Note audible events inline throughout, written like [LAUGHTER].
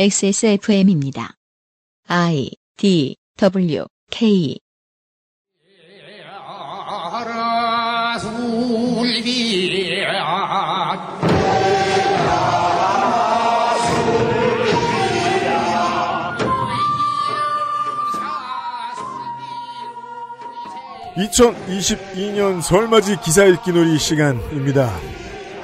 XSFM입니다. I D W K. (2022년) 설맞이 기사 읽기 놀이 시간입니다.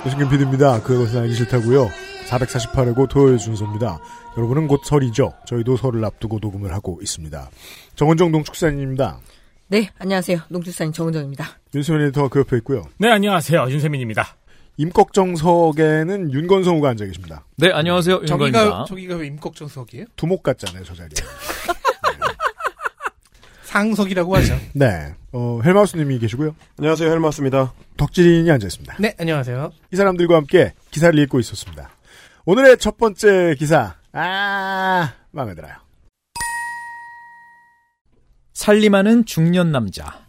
유승균 PD입니다. 그것은 알기 싫다고요 448회고 토요일 순서입니다 여러분은 곧 설이죠 저희도 설을 앞두고 녹음을 하고 있습니다 정은정 농축산인입니다 네, 안녕하세요. 농축산인 정은정입니다. 윤수민 에디터가 그 옆에 있고요 네, 안녕하세요. 윤세민입니다. 임꺽정석에는 윤건성우가 앉아 계십니다 네, 안녕하세요. 윤건입니다. 저기가 저기가 왜 임꺽정석이에요? 두목 같잖아요 저 자리에 [LAUGHS] 상석이라고 하죠. [LAUGHS] 네 어, 헬마우스님이 계시고요 안녕하세요, 헬마스입니다. 덕질인이 앉아 있습니다 네, 안녕하세요. 이 사람들과 함께 기사를 읽고 있었습니다. 오늘의 첫 번째 기사, 아, 마음에 들어요. 살림하는 중년 남자.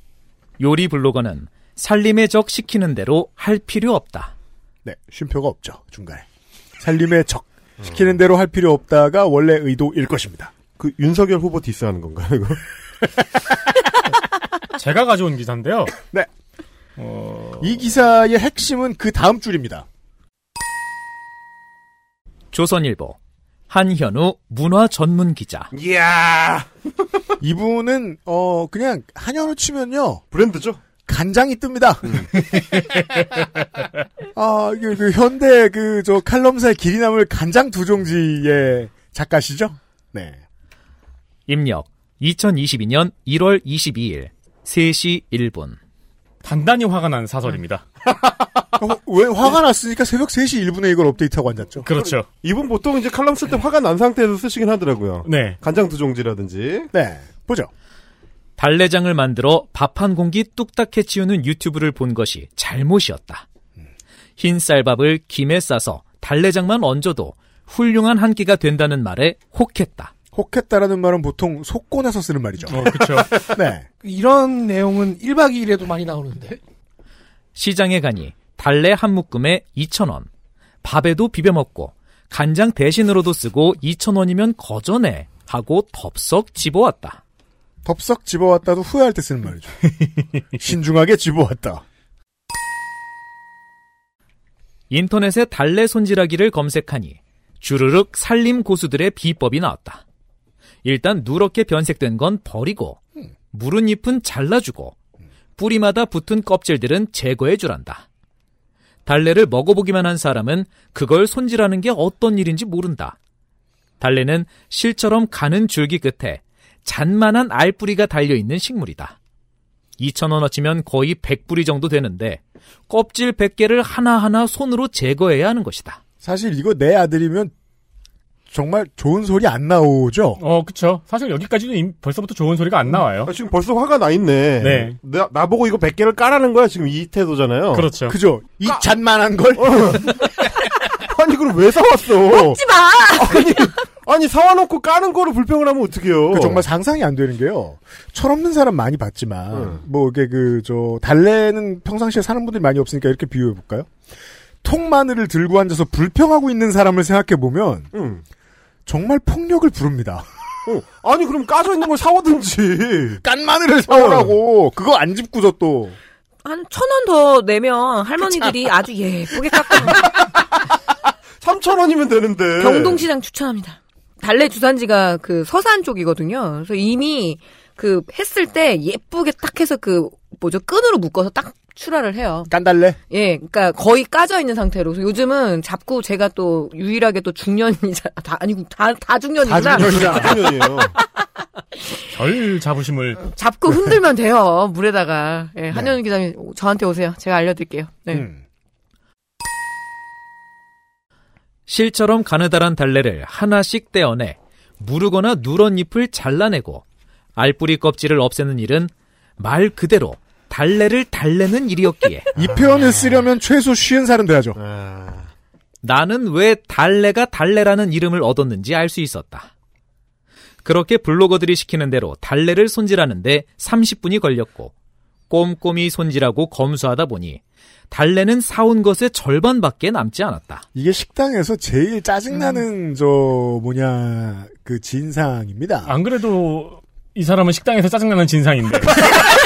요리 블로거는 살림의 적 시키는 대로 할 필요 없다. 네, 쉼표가 없죠, 중간에. 살림의 적. 시키는 대로 할 필요 없다가 원래 의도일 것입니다. 그 윤석열 후보 디스하는 건가요, 이거? [LAUGHS] 제가 가져온 기사인데요. 네. 어, 이 기사의 핵심은 그 다음 줄입니다. 조선일보. 한현우 문화 전문 기자. 이야! [LAUGHS] 이분은, 어, 그냥, 한현우 치면요, 브랜드죠? 간장이 뜹니다. [LAUGHS] 아, 그, 그 현대 그, 저, 칼럼사의 길이 남을 간장 두 종지의 작가시죠? 네. 입력. 2022년 1월 22일 3시 1분. 단단히 화가 난 사설입니다. 어, 왜 화가 났으니까 새벽 3시 1분에 이걸 업데이트하고 앉았죠? 그렇죠. 이분 보통 이제 칼럼 쓸 때 화가 난 상태에서 쓰시긴 하더라고요. 네. 간장 두종지라든지. 네. 보죠. 달래장을 만들어 밥 한 공기 뚝딱 해 치우는 유튜브를 본 것이 잘못이었다. 흰 쌀밥을 김에 싸서 달래장만 얹어도 훌륭한 한 끼가 된다는 말에 혹했다. 혹했다라는 말은 보통 속곤에서 쓰는 말이죠. 어, 그쵸. [LAUGHS] 네. 이런 내용은 1박 2일에도 많이 나오는데. 시장에 가니 달래 한 묶음에 2,000원. 밥에도 비벼 먹고 간장 대신으로도 쓰고 2,000원이면 거저네 하고 덥석 집어왔다. 덥석 집어왔다도 후회할 때 쓰는 말이죠. [LAUGHS] 신중하게 집어왔다. 인터넷에 달래 손질하기를 검색하니 주르륵 살림 고수들의 비법이 나왔다. 일단 누렇게 변색된 건 버리고 무른 잎은 잘라주고 뿌리마다 붙은 껍질들은 제거해 주란다. 달래를 먹어보기만 한 사람은 그걸 손질하는 게 어떤 일인지 모른다. 달래는 실처럼 가는 줄기 끝에 잔만한 알뿌리가 달려있는 식물이다. 2,000원어치면 거의 100뿌리 정도 되는데 껍질 100개를 하나하나 손으로 제거해야 하는 것이다. 사실 이거 내 아들이면 정말 좋은 소리 안 나오죠? 어, 그쵸. 사실 여기까지는 임- 벌써부터 좋은 소리가 안 나와요. 아, 지금 벌써 화가 나 있네. 네. 나, 나보고 이거 100개를 까라는 거야, 지금 이 태도잖아요. 그렇죠. 그죠? 이 잔만한 걸? [LAUGHS] 아니, 그럼 왜 사왔어? 먹지 마! 아니, 사와놓고 까는 거를 불평을 하면 어떡해요? 그 정말 상상이 안 되는 게요. 철없는 사람 많이 봤지만, 음. 뭐, 이게 그, 저, 달래는 평상시에 사는 분들이 많이 없으니까 이렇게 비유해볼까요? 통마늘을 들고 앉아서 불평하고 있는 사람을 생각해보면, 응. 정말 폭력을 부릅니다. 어. 아니, 그럼 까져 있는 걸 사오든지. 깐 마늘을 사오라고! 그거 안 짚고서 또. 한 천 원 더 내면 할머니들이 아주 예쁘게 깎아. 3,000원이면 [LAUGHS] 되는데. 경동시장 추천합니다. 달래 주산지가 그 서산 쪽이거든요. 그래서 이미 그 했을 때 예쁘게 딱 해서 그 뭐죠 끈으로 묶어서 딱 출하를 해요. 깐달래? 예, 그러니까 거의 까져 있는 상태로. 요즘은 잡고 제가 또 유일하게 또 중년이자 다 아니고 다다 중년이구나. 다. 3,000원이에요. 별 자부심을. 잡고 흔들면 돼요 물에다가. 예, 한현 기자님 저한테 오세요. 제가 알려드릴게요. 네. 음. 실처럼 가느다란 달래를 하나씩 떼어내 무르거나 누런 잎을 잘라내고 알뿌리 껍질을 없애는 일은 말 그대로 달래를 달래는 일이었기에 [LAUGHS] 이 표현을 쓰려면 최소 쉬운 살은 돼야죠. 아, 나는 왜 달래가 달래라는 이름을 얻었는지 알 수 있었다. 그렇게 블로거들이 시키는 대로 달래를 손질하는데 30분이 걸렸고 꼼꼼히 손질하고 검수하다 보니 달래는 사온 것의 절반밖에 남지 않았다. 이게 식당에서 제일 짜증나는 음. 저 뭐냐 그 진상입니다. 안 그래도 이 사람은 식당에서 짜증나는 진상인데. [LAUGHS]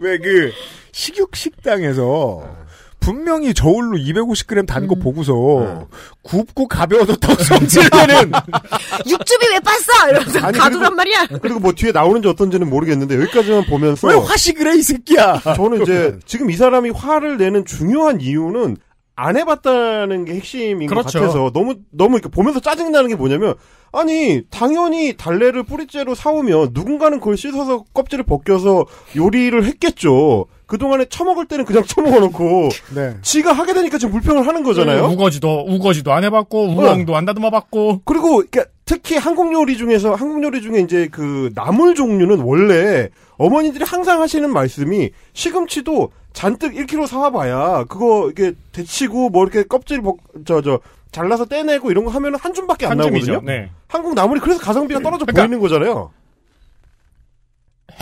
왜 그 식육 식당에서 분명히 저울로 250g 단거 음. 보고서 굽고 가벼워졌다고 성질내는 [LAUGHS] 육즙이 왜 빻어? 이러면서 아니, 가두란 말이야. 그리고 뭐 뒤에 나오는지 어떤지는 모르겠는데 여기까지만 보면서 왜 화식을 해 이 새끼야. 저는 이제 지금 이 사람이 화를 내는 중요한 이유는 안 해봤다는 게 핵심인 그렇죠. 것 같아서 너무 너무 이렇게 보면서 짜증 나는 게 뭐냐면 아니 당연히 달래를 뿌리째로 사오면 누군가는 그걸 씻어서 껍질을 벗겨서 요리를 했겠죠. 그 동안에 처먹을 때는 그냥 [LAUGHS] 처먹어 놓고 네. 지가 하게 되니까 지금 불평을 하는 거잖아요. 우거지도 우거지도 안 해봤고 우엉도 안 다듬어봤고. 그리고 그러니까 특히 한국 요리 중에서 한국 요리 중에 이제 그 나물 종류는 원래 어머니들이 항상 하시는 말씀이 시금치도 잔뜩 1kg 사와봐야 그거 이게 데치고 뭐 이렇게 껍질 저저 잘라서 떼내고 이런 거 하면은 한 줌밖에 안 한 나오거든요. 네. 한국 나물이 그래서 가성비가 떨어져 그러니까- 보이는 거잖아요.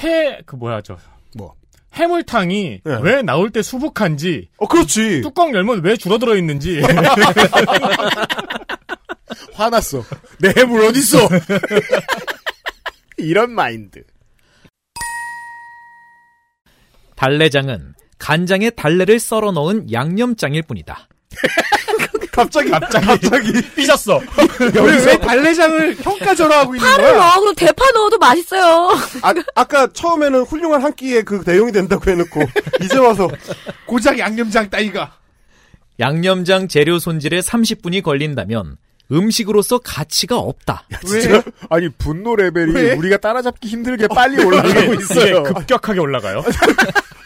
해 그 뭐야 저 뭐. 해물탕이 네. 왜 나올 때 수북한지 어 그렇지. 뚜껑 열면 왜 줄어들어 있는지 [LAUGHS] 화났어. 내 해물 어딨어? [LAUGHS] 이런 마인드. 달래장은 간장에 달래를 썰어 넣은 양념장일 뿐이다. [LAUGHS] 갑자기 갑자기 삐졌어. 왜, 왜 달래장을 평가절하하고 있는 파를 거야? 넣어. 그럼 대파 넣어도 맛있어요. 아, 아까 처음에는 훌륭한 한 끼에 그 내용이 된다고 해놓고 [LAUGHS] 이제 와서 고작 양념장 따위가. 양념장 재료 손질에 30분이 걸린다면 음식으로서 가치가 없다. 왜? 아니 분노 레벨이 왜? 우리가 따라잡기 힘들게 빨리 올라가고 있어요. 급격하게 올라가요.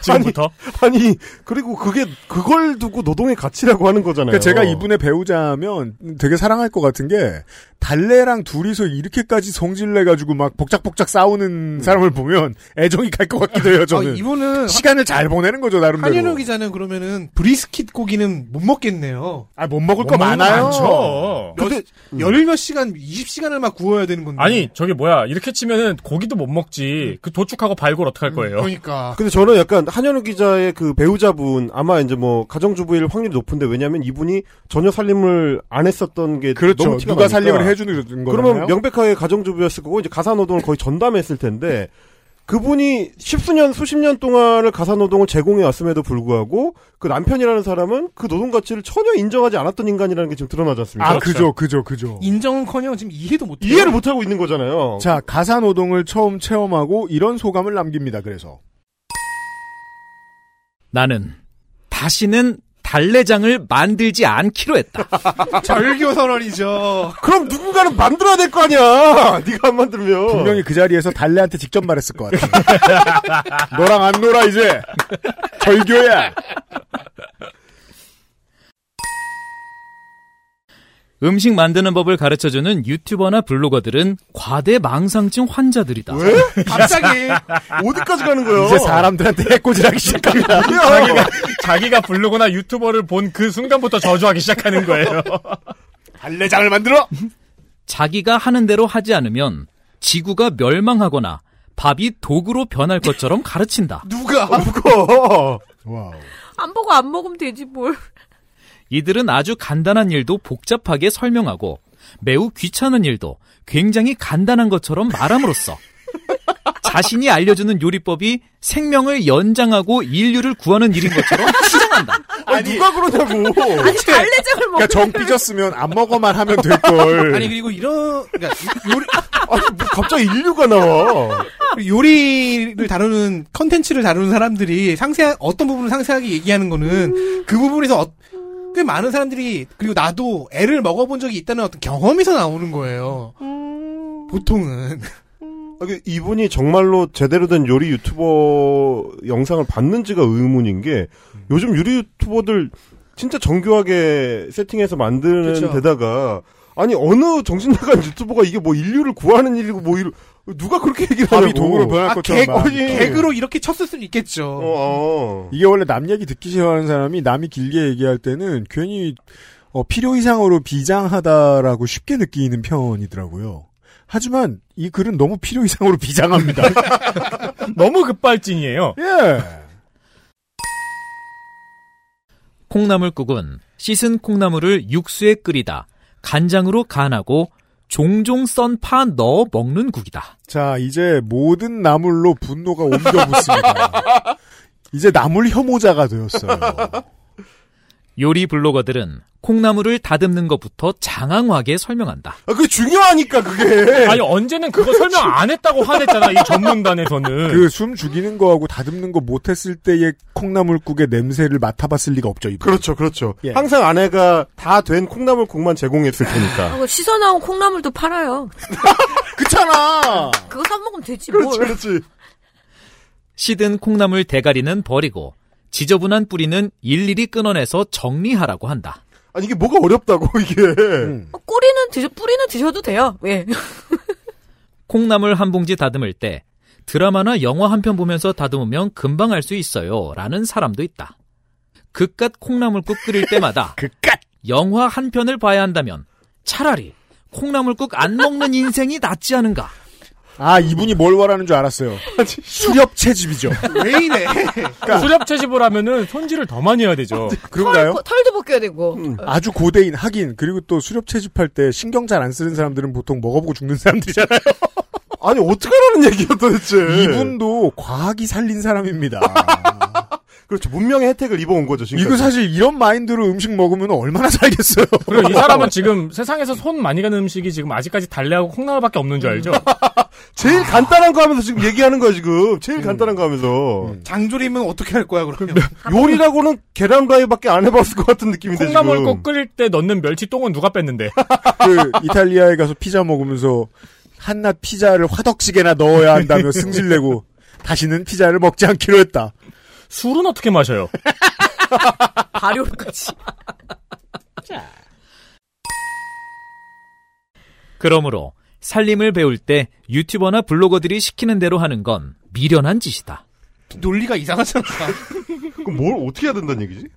지금부터. 아니 그리고 그게 그걸 두고 노동의 가치라고 하는 거잖아요. 그러니까 제가 이분의 배우자면 되게 사랑할 것 같은 게 달래랑 둘이서 이렇게까지 성질내 가지고 막 복작복작 싸우는 사람을 보면 애정이 갈 것 같기도 해요. 아, 저는 이분은 시간을 잘 보내는 거죠 나름대로. 한현우 기자는 그러면은 브리스킷 고기는 못 먹겠네요. 아 못 먹을 못거 먹는 거 많아요. 많죠. 근데 열몇 시간, 20시간을 막 구워야 되는 건데. 아니 저게 뭐야 이렇게 치면은 고기도 못 먹지. 그 도축하고 발골 어떡할 거예요. 그러니까. 근데 저는 약간 한현우 기자의 그 배우자분 아마 이제 뭐 가정주부일 확률이 높은데 왜냐면 이분이 전혀 살림을 안 했었던 게 그렇죠. 너무 티가 누가 나니까. 살림을 해주는 거잖아요. 그러면 명백하게 가정주부였을 거고 이제 가사노동을 거의 전담했을 텐데 [LAUGHS] 그분이 십수년 수십 년 동안을 가사 노동을 제공해 왔음에도 불구하고 그 남편이라는 사람은 그 노동 가치를 전혀 인정하지 않았던 인간이라는 게 지금 드러나지 않습니까? 아 그죠 그죠 그죠. 인정은커녕 지금 이해도 못해요. 이해를 못 하고 있는 거잖아요. 자 가사 노동을 처음 체험하고 이런 소감을 남깁니다. 그래서 나는 다시는 달래장을 만들지 않기로 했다. [LAUGHS] 절교 선언이죠. 그럼 누군가는 만들어야 될 거 아니야. 네가 안 만들면 분명히 그 자리에서 달래한테 직접 말했을 것 같아. [LAUGHS] 너랑 안 놀아 이제 절교야. 음식 만드는 법을 가르쳐주는 유튜버나 블로거들은 과대 망상증 환자들이다. 왜? 갑자기 어디까지 가는 거예요? 이제 사람들한테 해코지하기 시작합니다. [LAUGHS] 자기가 자기가 블로그나 유튜버를 본 그 순간부터 저주하기 시작하는 거예요. 달래장을 만들어. 자기가 하는 대로 하지 않으면 지구가 멸망하거나 밥이 독으로 변할 것처럼 가르친다. 누가 누가? 와우. 안 보고 안 먹으면 되지 뭘. 이들은 아주 간단한 일도 복잡하게 설명하고 매우 귀찮은 일도 굉장히 간단한 것처럼 말함으로써 [LAUGHS] 자신이 알려주는 요리법이 생명을 연장하고 인류를 구하는 일인 것처럼 주장한다. 아니, 누가 그러냐고. 아니 달래장을 먹. 그러니까 정 삐졌으면 안 먹어만 하면 될 걸. 아니 그리고 이런 그러니까 요리 아니, 뭐 갑자기 인류가 나와. 요리를 다루는 컨텐츠를 다루는 사람들이 상세 어떤 부분을 상세하게 얘기하는 거는 그 부분에서 어, 꽤 많은 사람들이 그리고 나도 애를 먹어본 적이 있다는 어떤 경험에서 나오는 거예요. 보통은 아, 그 이분이 정말로 제대로 된 요리 유튜버 영상을 봤는지가 의문인 게 요즘 요리 유튜버들 진짜 정교하게 세팅해서 만드는 그쵸. 데다가 아니 어느 정신 나간 유튜버가 이게 뭐 인류를 구하는 일이고 뭐 이러 누가 그렇게 얘기를 밥이 하냐고. 독으로 변할 아, 것처럼. 개, 막. 아니. 개그로 이렇게 쳤을 수는 있겠죠. 어, 어. 이게 원래 남 얘기 듣기 싫어하는 사람이 남이 길게 얘기할 때는 괜히 어, 필요 이상으로 비장하다라고 쉽게 느끼는 편이더라고요. 하지만 이 글은 너무 필요 이상으로 비장합니다. [LAUGHS] [LAUGHS] 너무 급발진이에요. 예. 콩나물국은 씻은 콩나물을 육수에 끓이다 간장으로 간하고 종종 썬 파 넣어 먹는 국이다. 자, 이제 모든 나물로 분노가 옮겨 붙습니다. [LAUGHS] 이제 나물 혐오자가 되었어요. 요리 블로거들은 콩나물을 다듬는 것부터 장황하게 설명한다. 아, 그게 중요하니까 그게. [LAUGHS] 아니 언제는 그거 설명 안 했다고 화냈잖아 이 전문단에서는. [LAUGHS] 그 숨 죽이는 거하고 다듬는 거 못했을 때의 콩나물국의 냄새를 맡아봤을 리가 없죠. 이분. 그렇죠, 그렇죠. 예. 항상 아내가 다 된 콩나물국만 제공했을 테니까. 하고 씻어 나온 콩나물도 팔아요. [LAUGHS] 그렇잖아. 그거 사 먹으면 되지 그렇지, 뭘. 그렇지. 시든 콩나물 대가리는 버리고 지저분한 뿌리는 일일이 끊어내서 정리하라고 한다. 아니 이게 뭐가 어렵다고 [LAUGHS] 이게. 음. 어, 꼬리는 드셔 뿌리는 드셔도 돼요. 예. [LAUGHS] 콩나물 한 봉지 다듬을 때 드라마나 영화 한 편 보면서 다듬으면 금방 할 수 있어요. 라는 사람도 있다. 그깟 콩나물국 끓일 때마다 [LAUGHS] 그깟 영화 한 편을 봐야 한다면 차라리 콩나물국 안 먹는 인생이 낫지 않은가. 아, 이분이 뭘 말하는 줄 알았어요. [LAUGHS] 수렵 채집이죠. 왜 이래? 수렵 채집을 하면은 손질을 더 많이 해야 되죠. 그런가요? 털, 털도 벗겨야 되고. 아주 고대인 하긴 그리고 또 수렵 채집할 때 신경 잘 안 쓰는 사람들은 보통 먹어보고 죽는 사람들이잖아요. 아니 어떡하라는 얘기야 도대체. 이분도 과학이 살린 사람입니다. 그렇죠. 문명의 혜택을 입어온 거죠. 지금. 이거 사실 이런 마인드로 음식 먹으면 얼마나 살겠어요. [LAUGHS] 그리고 이 사람은 [LAUGHS] 지금 세상에서 손 많이 가는 음식이 지금 아직까지 달래하고 콩나물밖에 없는 줄 알죠? [LAUGHS] 제일 간단한 거 하면서 지금 얘기하는 거야 지금. 제일 간단한 거 하면서. 장조림은 어떻게 할 거야 그러면? 요리라고는 계란 프라이밖에 안 해봤을 것 같은 느낌인데 콩나물 지금. 꼭 끓일 때 넣는 멸치 똥은 누가 뺐는데? 그 이탈리아에 가서 피자 먹으면서 한낱 피자를 화덕지게나 넣어야 한다며 승질내고 다시는 피자를 먹지 않기로 했다. 술은 어떻게 마셔요? [LAUGHS] 발효까지. [LAUGHS] 그러므로 살림을 배울 때 유튜버나 블로거들이 시키는 대로 하는 건 미련한 짓이다. 논리가 이상하잖아. [LAUGHS] 그럼 뭘 어떻게 해야 된다는 얘기지?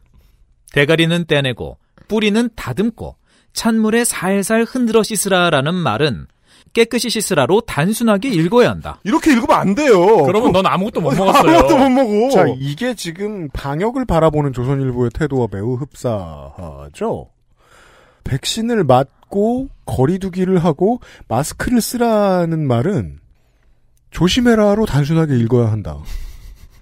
대가리는 떼내고 뿌리는 다듬고 찬물에 살살 흔들어 씻으라라는 말은 깨끗이 씻으라로 단순하게 읽어야 한다. 이렇게 읽으면 안 돼요. 그러면 넌 아무것도 못 [LAUGHS] 아무것도 먹었어요. 못 먹어. 자, 이게 지금 방역을 바라보는 조선일보의 태도와 매우 흡사하죠. 백신을 맞고 거리두기를 하고 마스크를 쓰라는 말은 조심해라로 단순하게 읽어야 한다.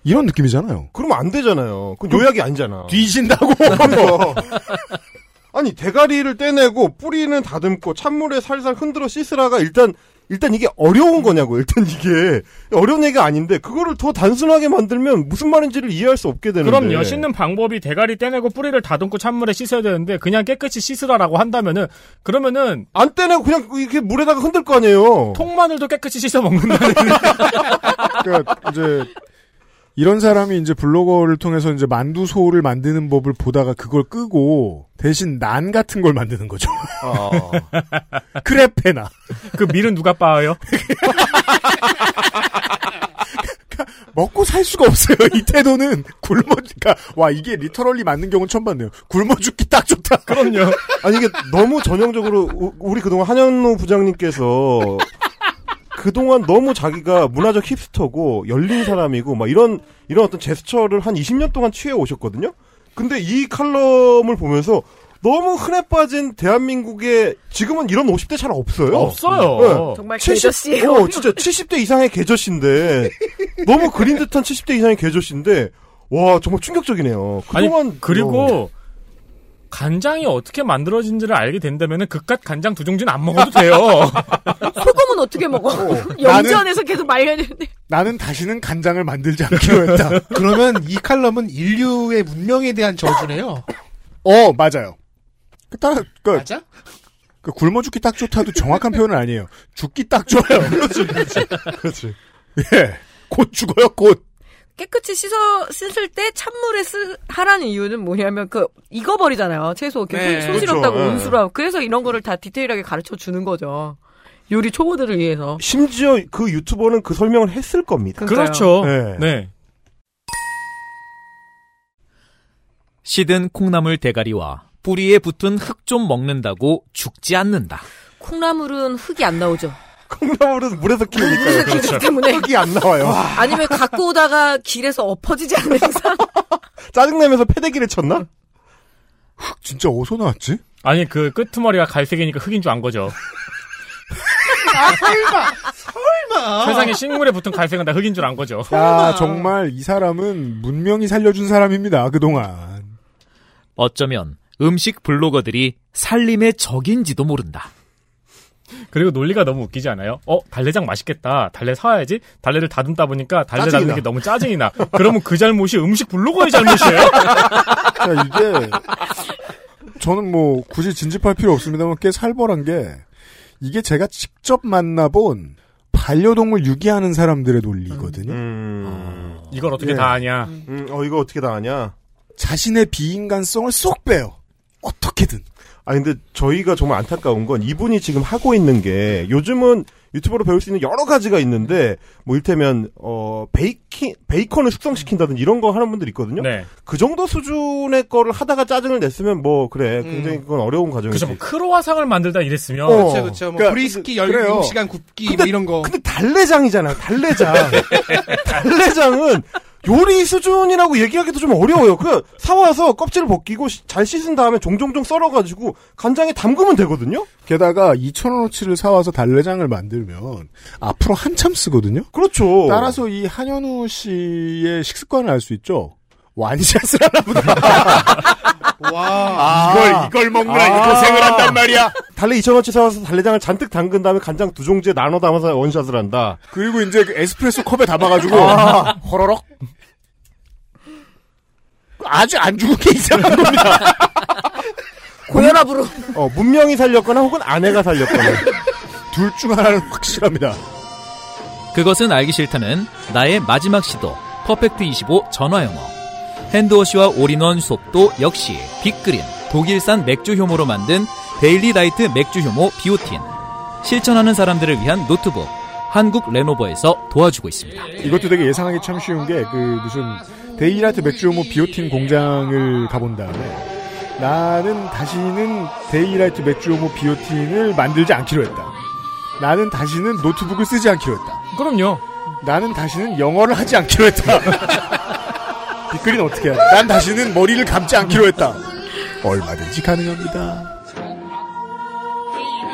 이런 느낌이잖아요. 그러면 안 되잖아요. 그건 요약이 아니잖아. 뒤진다고. [LAUGHS] 아니 대가리를 떼내고 뿌리는 다듬고 찬물에 살살 흔들어 씻으라가 일단 일단 이게 어려운 거냐고 일단 이게 어려운 얘기가 아닌데 그거를 더 단순하게 만들면 무슨 말인지를 이해할 수 없게 되는데 그럼요. 씻는 방법이 대가리 떼내고 뿌리를 다듬고 찬물에 씻어야 되는데 그냥 깨끗이 씻으라라고 한다면은 그러면은 안 떼내고 그냥 이렇게 물에다가 흔들 거 아니에요. 통마늘도 깨끗이 씻어 먹는다는 [LAUGHS] 그러니까 이제 이런 사람이 이제 블로거를 통해서 이제 만두 소를 만드는 법을 보다가 그걸 끄고 대신 난 같은 걸 만드는 거죠. 아, [LAUGHS] 크레페나. 그 밀은 누가 빻아요? [LAUGHS] 먹고 살 수가 없어요. 이 태도는 굶어, 그러니까 와 이게 리터럴리 맞는 경우는 처음 봤네요. 굶어 죽기 딱 좋다. 그럼요. 아니 이게 너무 전형적으로 우- 우리 그동안 한현우 부장님께서 그동안 너무 자기가 문화적 힙스터고 열린 사람이고 막 이런 이런 어떤 제스처를 한 20년 동안 취해 오셨거든요. 근데 이 칼럼을 보면서 너무 흔해 빠진 대한민국에 지금은 이런 50대 잘 없어요. 없어요. 정말 70, 개저씨예요. 어, 진짜 70대 이상의 개저씨인데 [LAUGHS] 너무 그린 듯한 70대 이상의 개저씨인데 와 정말 충격적이네요. 아니 그동안 그리고 간장이 어떻게 만들어진지를 알게 된다면은 그깟 간장 두 종지는 안 먹어도 돼요. [LAUGHS] 소금은 어떻게 먹어? [LAUGHS] 영전에서 계속 말려야 되는데. 나는 다시는 간장을 만들지 않기로 했다. [LAUGHS] 그러면 이 칼럼은 인류의 문명에 대한 저주네요. 어 맞아요. 그 따라 그, 맞아? 그 굶어 죽기 딱 좋다도 정확한 표현은 아니에요. 죽기 딱 좋아요. 그렇지, 그렇지, 그렇지. 예. 곧 죽어요, 곧. 깨끗이 씻어 씻을 때 찬물에 쓰 하라는 이유는 뭐냐면 그 익어버리잖아요 채소 그 네, 손 시렵다고 그렇죠. 온수라고 그래서 이런 거를 다 디테일하게 가르쳐 주는 거죠 요리 초보들을 위해서 심지어 그 유튜버는 그 설명을 했을 겁니다. 그러니까요. 그렇죠. 네. 네. 시든 콩나물 대가리와 뿌리에 붙은 흙 좀 먹는다고 죽지 않는다. 콩나물은 흙이 안 나오죠 콩나물은 물에서 키우니까요. 그렇기 때문에 흙이 안 나와요. 아니면 갖고 오다가 길에서 엎어지지 않는 이상 [LAUGHS] 짜증내면서 패대기를 쳤나? 진짜 어디서 나왔지? 아니 그 끄트머리가 갈색이니까 흑인 줄 안 거죠. 설마. 세상에 식물에 붙은 갈색은 다 흑인 줄 안 거죠. 야, 정말 이 사람은 문명이 살려준 사람입니다, 그동안. 어쩌면 음식 블로거들이 살림의 적인지도 모른다. 그리고 논리가 너무 웃기지 않아요? 어, 달래장 맛있겠다. 달래 사와야지. 달래를 다듬다 보니까 달래 다듬는 나. 게 너무 짜증이 나. 그러면 그 잘못이 음식 블로거의 잘못이에요. [LAUGHS] 야, 이게, 저는 뭐, 굳이 진집할 필요 없습니다만 꽤 살벌한 게, 이게 제가 직접 만나본 반려동물 유기하는 사람들의 논리거든요. 음, 이걸 어떻게 예. 다 아냐. 음, 어, 이거 어떻게 다 아냐? 자신의 비인간성을 쏙 빼요. 어떻게든. 아 근데 저희가 정말 안타까운 건 이분이 지금 하고 있는 게 요즘은 유튜버로 배울 수 있는 여러 가지가 있는데 뭐 일테면 어 베이키 베이컨을 숙성시킨다든지 이런 거 하는 분들 있거든요. 네. 그 정도 수준의 거를 하다가 짜증을 냈으면 뭐 그래 굉장히 그건 어려운 과정이지. 그죠. 뭐 크로와상을 만들다 이랬으면. 어. 그렇죠, 그렇죠. 뭐 그러니까 brisket 그래요. 16시간 굽기 근데- 뭐 이런 거. 근데 달래장이잖아요. 달래장. [LAUGHS] 달래장은 요리 수준이라고 얘기하기도 좀 어려워요. 그 사와서 껍질을 벗기고 시- 잘 씻은 다음에 종종종 썰어가지고 간장에 담그면 되거든요. 게다가 2,000원어치를 사와서 달래장을 만들면 앞으로 한참 쓰거든요. 그렇죠. 따라서 이 한현우 씨의 식습관을 알 수 있죠. 완샷을 하나 보다. [LAUGHS] 와. 이걸, 이걸 먹느라 아. 이 고생을 한단 말이야. 달래 2,000원치 사와서 달래장을 잔뜩 담근 다음에 간장 두 종지에 나눠 담아서 원샷을 한다. 그리고 이제 그 에스프레소 컵에 담아가지고, 호로록. 아주 안 죽은 게 이상한 겁니다. [LAUGHS] 고혈압으로 어, 문명이 살렸거나 혹은 아내가 살렸거나. [LAUGHS] 둘 중 하나는 확실합니다. 그것은 알기 싫다는 나의 마지막 시도 Perfect 25 전화 영어 hand wash와 all-in-one 샴푸도 역시 빅그린 독일산 맥주 효모로 만든 Daylight 맥주 효모 비오틴 실천하는 사람들을 위한 노트북 한국 레노버에서 도와주고 있습니다. 이것도 되게 예상하기 참 쉬운 게, 그, 무슨, Daylight 맥주효모 비오틴 공장을 가본 다음에, 나는 다시는 Daylight 맥주효모 비오틴을 만들지 않기로 했다. 나는 다시는 노트북을 쓰지 않기로 했다. 그럼요. 나는 다시는 영어를 하지 않기로 했다. [LAUGHS] 빅그린 어떻게 해야 돼? 난 다시는 머리를 감지 않기로 했다. 얼마든지 가능합니다.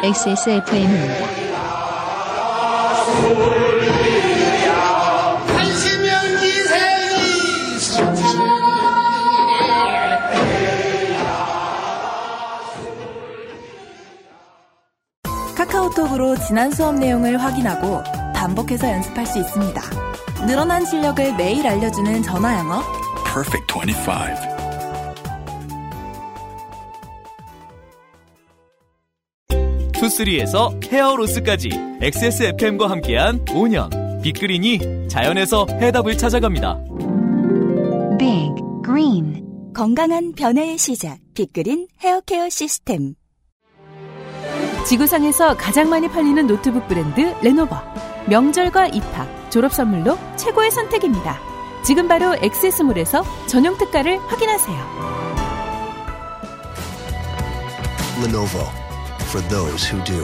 XSFM입니다. 카카오톡으로 지난 수업 내용을 확인하고 반복해서 연습할 수 있습니다. 늘어난 실력을 매일 알려주는 전화 영어. Perfect 25. 투쓰리에서 헤어로스까지 XSFM과 함께한 5년 빅그린이 자연에서 해답을 찾아갑니다. Big Green 건강한 변화의 시작 빅그린 헤어케어 시스템 지구상에서 가장 많이 팔리는 노트북 브랜드 레노버 명절과 입학, 졸업 선물로 최고의 선택입니다. 지금 바로 XS몰에서 전용 특가를 확인하세요. Lenovo. For those who do.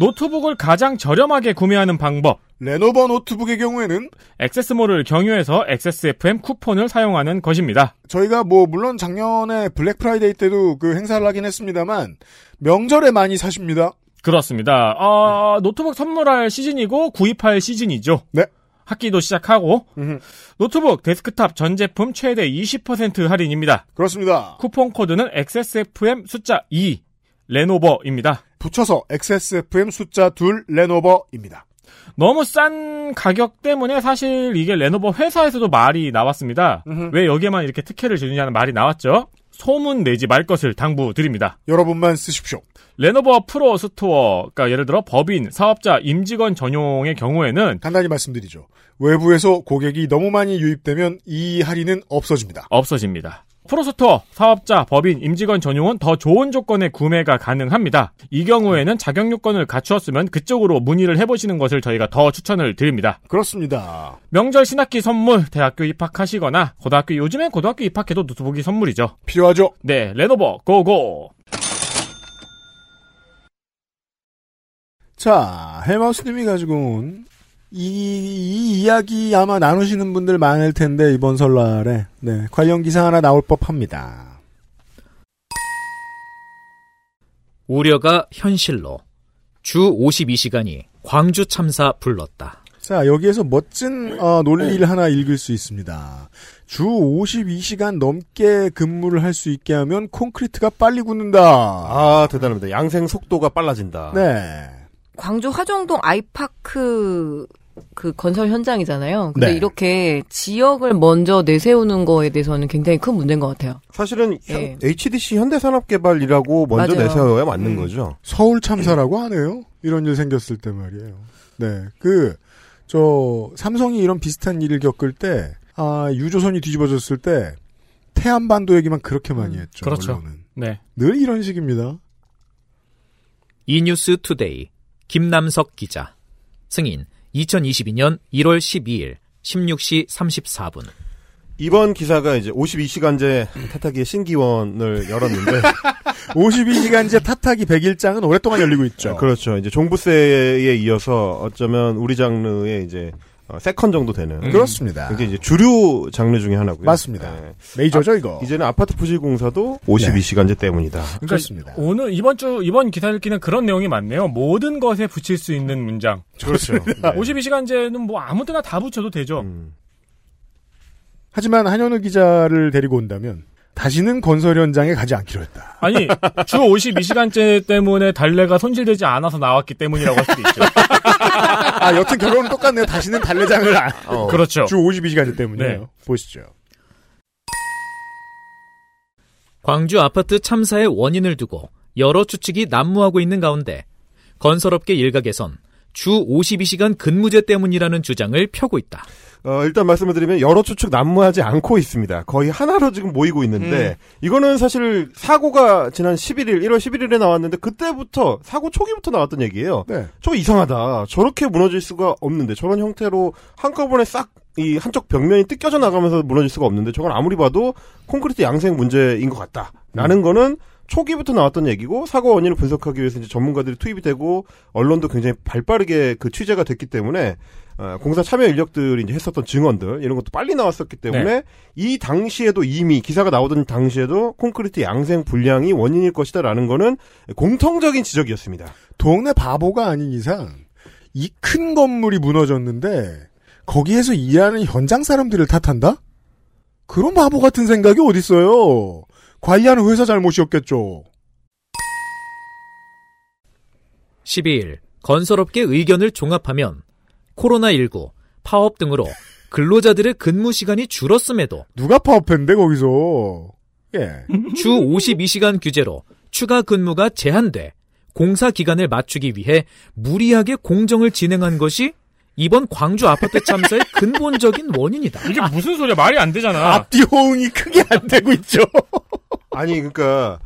노트북을 가장 저렴하게 구매하는 방법. 레노버 노트북의 경우에는 XS몰을 경유해서 XSFM 쿠폰을 사용하는 것입니다. 저희가 뭐 물론 작년에 블랙 프라이데이 때도 그 행사를 하긴 했습니다만 명절에 많이 사십니다. 그렇습니다. 어, 노트북 선물할 시즌이고 구입할 시즌이죠. 네. 학기도 시작하고 음흠. 노트북 데스크탑 전 제품 최대 20% 할인입니다. 그렇습니다. 쿠폰 코드는 XSFM 숫자 2 레노버입니다. 붙여서 XSFM 숫자 둘 레노버입니다. 너무 싼 가격 때문에 사실 이게 레노버 회사에서도 말이 나왔습니다. 음흠. 왜 여기에만 이렇게 특혜를 주느냐는 말이 나왔죠. 소문 내지 말 것을 당부드립니다. 여러분만 쓰십시오. 레노버 Pro Store, 그러니까 예를 들어 법인, 사업자, 임직원 전용의 경우에는 간단히 말씀드리죠. 외부에서 고객이 너무 많이 유입되면 이 할인은 없어집니다. 없어집니다. Pro Store, 사업자, 법인, 임직원 전용은 더 좋은 조건의 구매가 가능합니다. 이 경우에는 자격 요건을 갖추었으면 그쪽으로 문의를 해보시는 것을 저희가 더 추천을 드립니다. 그렇습니다. 명절 신학기 선물, 대학교 입학하시거나 고등학교 요즘엔 고등학교 입학해도 노트북이 선물이죠. 필요하죠. 네, 레노버 go go. 자, 헬마우스님이 가지고 온 이, 이 이야기 아마 나누시는 분들 많을 텐데 이번 설날에 네, 관련 기사 하나 나올 법합니다. 우려가 현실로 주 52시간이 광주 참사 불렀다. 자, 여기에서 멋진 어, 논리를 하나 읽을 수 있습니다. 주 52시간 넘게 근무를 할 수 있게 하면 콘크리트가 빨리 굳는다. 아, 대단합니다. 양생 속도가 빨라진다. 네. 광주 화정동 아이파크 그 건설 현장이잖아요. 근데 네. 이렇게 지역을 먼저 내세우는 거에 대해서는 굉장히 큰 문제인 것 같아요. 사실은 예. HDC 현대산업개발이라고 먼저 맞아요. 내세워야 맞는 음. 거죠. 서울 참사라고 하네요. 이런 일 생겼을 때 말이에요. 네. 그, 저, 삼성이 이런 비슷한 일을 겪을 때, 아, 유조선이 뒤집어졌을 때, 태안반도 얘기만 그렇게 많이 했죠. 그렇죠. 언론은. 네. 늘 이런 식입니다. 이뉴스 투데이 김남석 기자 승인 2022년 1월 12일 16시 34분 이번 기사가 이제 52시간제 타타기의 신기원을 열었는데 [LAUGHS] 52시간제 탓하기 100일장은 오랫동안 열리고 있죠. 그렇죠. 이제 종부세에 이어서 어쩌면 우리 장르의 이제 어, second 정도 되는 음. 그렇습니다. 그게 이제 주류 장르 중에 하나고요. 맞습니다. 네. 메이저죠, 이거. 이제는 아파트 부실공사도 52시간제 때문이다. 그러니까 그렇습니다. 오늘 이번 주 이번 기사 읽기는 그런 내용이 많네요. 모든 것에 붙일 수 있는 문장. 그렇죠. [LAUGHS] 네. 52시간제는 뭐 아무데나 다 붙여도 되죠. 음. 하지만 한현우 기자를 데리고 온다면, 다시는 건설 현장에 가지 않기로 했다. 아니 주 52시간제 때문에 달래가 손실되지 않아서 나왔기 때문이라고 할 수도 있죠. 아, 여튼 결론은 똑같네요. 다시는 달래장을 안. 어. 그렇죠. 주 52시간제 때문이에요. 네. 보시죠. 광주 아파트 참사의 원인을 두고 여러 추측이 난무하고 있는 가운데 건설업계 일각에선 주 52시간 근무제 때문이라는 주장을 펴고 있다. 어, 일단 말씀을 드리면 여러 추측 난무하지 않고 있습니다. 거의 하나로 지금 모이고 있는데 이거는 사실 사고가 지난 11일 1월 11일에 나왔는데 그때부터 사고 초기부터 나왔던 얘기예요. 네. 저 이상하다. 저렇게 무너질 수가 없는데 저런 형태로 한꺼번에 싹 이 한쪽 벽면이 뜯겨져 나가면서 무너질 수가 없는데 저건 아무리 봐도 콘크리트 양생 문제인 것 같다. 라는 거는 초기부터 나왔던 얘기고 사고 원인을 분석하기 위해서 이제 전문가들이 투입이 되고 언론도 굉장히 발빠르게 그 취재가 됐기 때문에 어, 공사 참여 인력들이 이제 했었던 증언들 이런 것도 빨리 나왔었기 때문에 이 당시에도 이미 기사가 나오던 당시에도 콘크리트 양생 불량이 원인일 것이다라는 거는 공통적인 지적이었습니다. 동네 바보가 아닌 이상, 이 큰 건물이 무너졌는데, 거기에서 일하는 현장 사람들을 탓한다? 그런 바보 같은 생각이 어딨어요. 관리하는 회사 잘못이었겠죠. 12일 건설업계 의견을 종합하면 코로나19, 파업 등으로 근로자들의 근무 시간이 줄었음에도 누가 파업했는데, 거기서. 예. 주 52시간 규제로 추가 근무가 제한돼 공사 기간을 맞추기 위해 무리하게 공정을 진행한 것이 이번 광주 아파트 참사의 [LAUGHS] 근본적인 원인이다. 이게 무슨 소리야? 말이 안 되잖아. 앞뒤 호응이 크게 안 되고 있죠. 아니 그러니까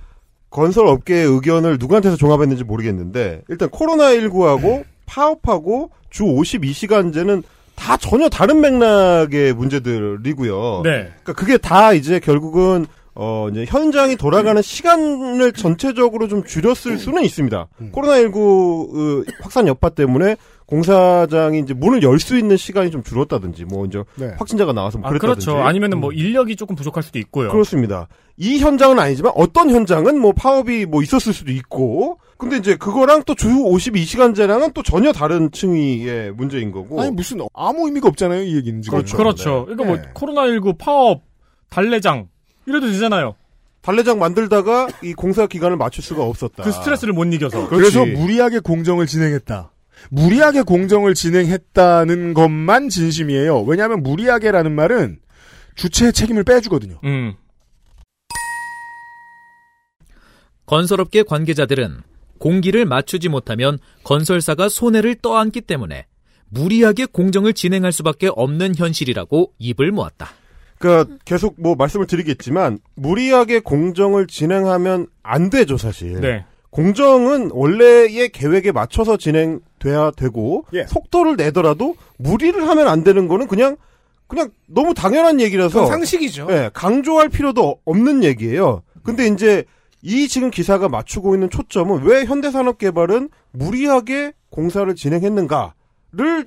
건설 업계의 의견을 누구한테서 종합했는지 모르겠는데 일단 코로나 19하고 파업하고 주 52시간제는 다 전혀 다른 맥락의 문제들이고요. 네. 그러니까 그게 다 이제 결국은 어 이제 현장이 돌아가는 시간을 전체적으로 좀 줄였을 수는 있습니다. 코로나 19 그 확산 여파 때문에 공사장이 이제 문을 열 수 있는 시간이 좀 줄었다든지 뭐 이제 네. 확진자가 나와서 뭐 아, 그랬다든지 그렇죠. 아니면은 뭐 인력이 조금 부족할 수도 있고요. 그렇습니다. 이 현장은 아니지만 어떤 현장은 뭐 파업이 뭐 있었을 수도 있고 근데 이제 그거랑 또 주 52시간제랑은 또 전혀 다른 층위의 문제인 거고 아니, 무슨, 아무 의미가 없잖아요, 이 얘기는 지금. 그렇죠. 그렇죠. 그러니까 네. 뭐 코로나19 파업, 달래장 이래도 되잖아요. 달래장 만들다가 이 공사 기간을 맞출 수가 없었다. 그 스트레스를 못 이겨서. 그래서. 무리하게 공정을 진행했다. 무리하게 공정을 진행했다는 것만 진심이에요. 왜냐하면 무리하게라는 말은 주체의 책임을 빼주거든요. 음. 건설업계 관계자들은 공기를 맞추지 못하면 건설사가 손해를 떠안기 때문에 무리하게 공정을 진행할 수밖에 없는 현실이라고 입을 모았다. 그러니까 계속 뭐 말씀을 드리겠지만 무리하게 공정을 진행하면 안 되죠 사실. 네. 공정은 원래의 계획에 맞춰서 진행 돼야 되고 예. 속도를 내더라도 무리를 하면 안 되는 거는 그냥 그냥 너무 당연한 얘기라서 상식이죠. 예, 강조할 필요도 없는 얘기예요. 근데 이제 이 지금 기사가 맞추고 있는 초점은 왜 현대산업개발은 무리하게 공사를 진행했는가를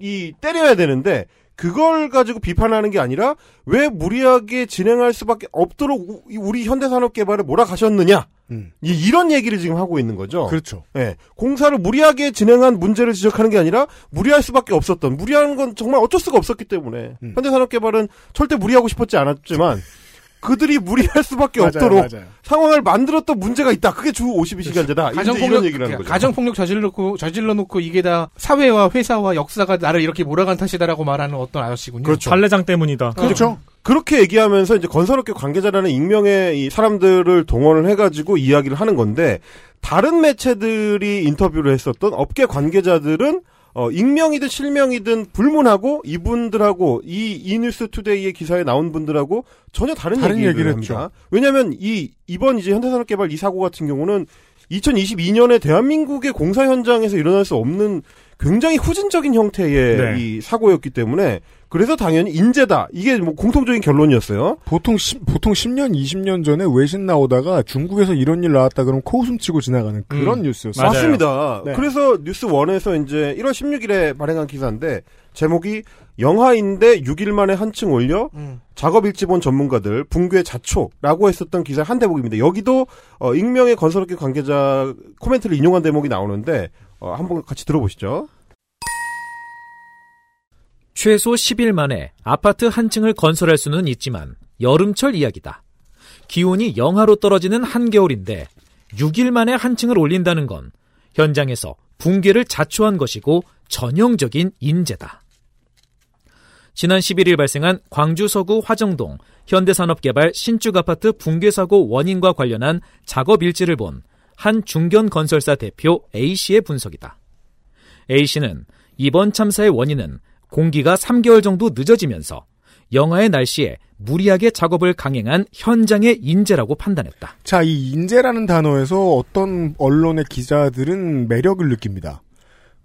이 때려야 되는데 그걸 가지고 비판하는 게 아니라 왜 무리하게 진행할 수밖에 없도록 우- 우리 현대산업 개발을 몰아가셨느냐 음. 이- 이런 얘기를 지금 하고 있는 거죠. 그렇죠. 예, 공사를 무리하게 진행한 문제를 지적하는 게 아니라 무리할 수밖에 없었던 무리하는 건 정말 어쩔 수가 없었기 때문에 음. 현대산업개발은 절대 무리하고 싶었지 않았지만 [LAUGHS] 그들이 무리할 수밖에 맞아요, 없도록 맞아요. 상황을 만들었던 문제가 있다. 그게 주 52시간제다. 이제 이런 얘기를 하는 거죠. 가정폭력 저질러 놓고 저질러 놓고 이게 다 사회와 회사와 역사가 나를 이렇게 몰아간 탓이다라고 말하는 어떤 아저씨군요. 그렇죠. 달래장 때문이다. 그렇죠. 그렇게 얘기하면서 이제 건설업계 관계자라는 익명의 이 사람들을 동원을 해가지고 이야기를 하는 건데 다른 매체들이 인터뷰를 했었던 업계 관계자들은 어, 익명이든 실명이든 불문하고 이분들하고 이 이뉴스 투데이의 기사에 나온 분들하고 전혀 다른, 다른 얘기를, 얘기를 합니다. 왜냐하면 이 이번 이제 현대산업개발 이 사고 같은 경우는 2022년에 대한민국의 공사 현장에서 일어날 수 없는 굉장히 후진적인 형태의 네. 이 사고였기 때문에 그래서 당연히 인재다. 이게 뭐 공통적인 결론이었어요. 보통 10, 보통 10년, 20년 전에 외신 나오다가 중국에서 이런 일 나왔다 그러면 코웃음 치고 지나가는 그런 뉴스였어요. 맞아요. 맞습니다. 네. 그래서 뉴스 원에서 이제 1월 16일에 발행한 기사인데 제목이 영하인데 6일 만에 한층 올려 음. 작업 일지본 전문가들 붕괴 자초라고 했었던 기사 한 대목입니다. 여기도 어, 익명의 건설업계 관계자 코멘트를 인용한 대목이 나오는데 어, 한번 같이 들어보시죠. 최소 10일 만에 아파트 한 층을 건설할 수는 있지만 여름철 이야기다. 기온이 영하로 떨어지는 한겨울인데 6일 만에 한 층을 올린다는 건 현장에서 붕괴를 자초한 것이고 전형적인 인재다. 지난 11일 발생한 광주 서구 화정동 현대산업개발 신축 아파트 붕괴 사고 원인과 관련한 작업 일지를 본 한 중견 건설사 대표 A씨의 분석이다. A씨는 이번 참사의 원인은 공기가 3개월 정도 늦어지면서 영하의 날씨에 무리하게 작업을 강행한 현장의 인재라고 판단했다. 자, 이 인재라는 단어에서 어떤 언론의 기자들은 매력을 느낍니다.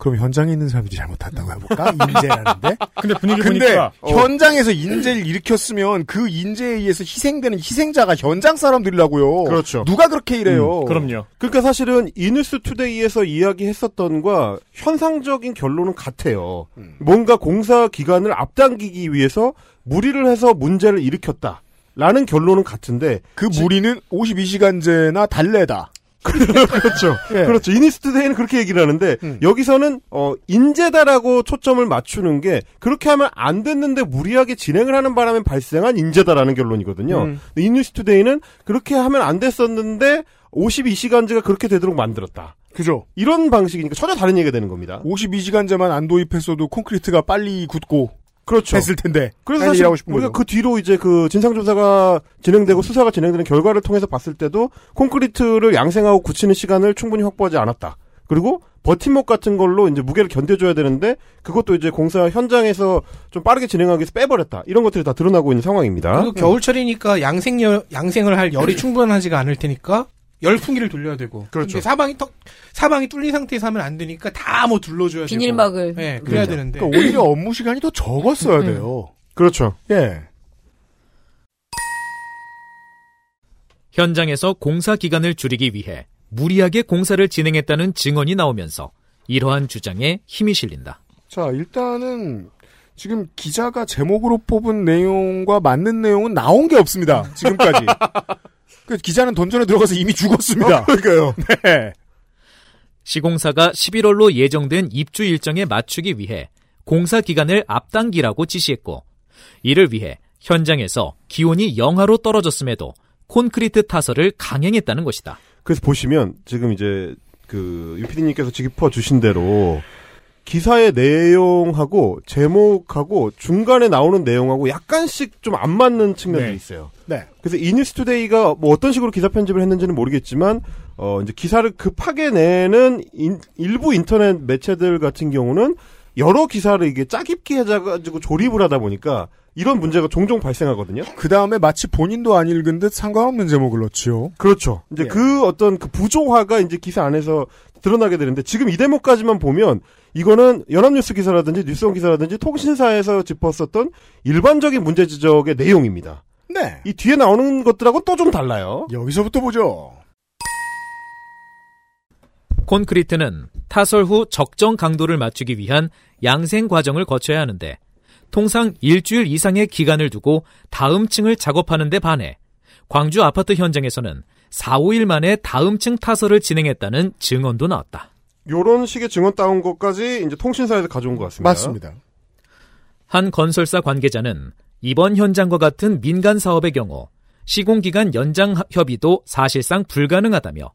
그럼 현장에 있는 사람들이 잘못했다고 해볼까? 인재라는데? [LAUGHS] 근데 분위기 근데 보니까 어, 현장에서 인재를 일으켰으면 그 인재에 의해서 희생되는 희생자가 현장 사람들이라고요. 그렇죠. 누가 그렇게 일해요? 그럼요. 그러니까 사실은 이뉴스 투데이에서 이야기했었던과 현상적인 결론은 같아요. 뭔가 공사 기간을 앞당기기 위해서 무리를 해서 문제를 일으켰다. 라는 결론은 같은데 그 무리는 52시간제나 달래다. [LAUGHS] 그렇죠. 예. 그렇죠. 이니스트데이는 그렇게 얘기를 하는데 음. 여기서는 어 인재다라고 초점을 맞추는 게 그렇게 하면 안 됐는데 무리하게 진행을 하는 바람에 발생한 인재다라는 결론이거든요. 음. 이니스트데이는 그렇게 하면 안 됐었는데 52시간제가 그렇게 되도록 만들었다. 그죠? 이런 방식이니까 전혀 다른 얘기가 되는 겁니다. 52시간제만 안 도입했어도 콘크리트가 빨리 굳고 그렇죠. 했을 텐데. 그래서 사실 얘기를 하고 싶은 우리가 거죠. 그 뒤로 이제 그 진상조사가 진행되고 수사가 진행되는 결과를 통해서 봤을 때도 콘크리트를 양생하고 굳히는 시간을 충분히 확보하지 않았다. 그리고 버팀목 같은 걸로 이제 무게를 견뎌줘야 되는데 그것도 이제 공사 현장에서 좀 빠르게 진행하기 위해서 빼버렸다. 이런 것들이 다 드러나고 있는 상황입니다. 그리고 겨울철이니까 양생 양생을 할 열이 충분하지가 않을 테니까 열풍기를 돌려야 되고. 그렇죠. 사방이 턱 사방이 뚫린 상태에서 하면 안 되니까 다 뭐 둘러줘야 되고. 비닐막을. 네, 그래야 그렇죠. 되는데. 그러니까 오히려 업무 시간이 더 적었어야 음. 돼요. 그렇죠. 예. 현장에서 공사 기간을 줄이기 위해 무리하게 공사를 진행했다는 증언이 나오면서 이러한 주장에 힘이 실린다. 자, 일단은 지금 기자가 제목으로 뽑은 내용과 맞는 내용은 나온 게 없습니다. 지금까지. [LAUGHS] 그 기자는 던전에 들어가서 이미 죽었습니다. 그러니까요. [LAUGHS] 네. 시공사가 11월로 예정된 입주 일정에 맞추기 위해 공사 기간을 앞당기라고 지시했고 이를 위해 현장에서 기온이 영하로 떨어졌음에도 콘크리트 타설을 강행했다는 것이다. 그래서 보시면 지금 이제 그 유피디님께서 짚어 주신 대로 기사의 내용하고 제목하고 중간에 나오는 내용하고 약간씩 좀 안 맞는 측면들이 네. 있어요. 네. 그래서 이뉴스투데이가 뭐 어떤 식으로 기사 편집을 했는지는 모르겠지만 어 이제 기사를 급하게 내는 인- 일부 인터넷 매체들 같은 경우는 여러 기사를 이게 짜깁기 해가지고 조립을 하다 보니까 이런 문제가 종종 발생하거든요. 그 다음에 마치 본인도 안 읽은 듯 상관없는 제목을 넣지요. 그렇죠. 이제 예. 그 어떤 그 부조화가 이제 기사 안에서 드러나게 되는데 지금 이 대목까지만 보면 이거는 연합뉴스 기사라든지 뉴스원 기사라든지 통신사에서 짚었었던 일반적인 문제 지적의 내용입니다. 네. 이 뒤에 나오는 것들하고 또 좀 달라요. 여기서부터 보죠. 콘크리트는 타설 후 적정 강도를 맞추기 위한 양생 과정을 거쳐야 하는데 통상 일주일 이상의 기간을 두고 다음 층을 작업하는 데 반해 광주 아파트 현장에서는 4, 5일 만에 다음 층 타설을 진행했다는 증언도 나왔다. 요런 식의 증언 따온 것까지 이제 통신사에서 가져온 것 같습니다. 맞습니다. 한 건설사 관계자는 이번 현장과 같은 민간 사업의 경우 시공기간 연장 협의도 사실상 불가능하다며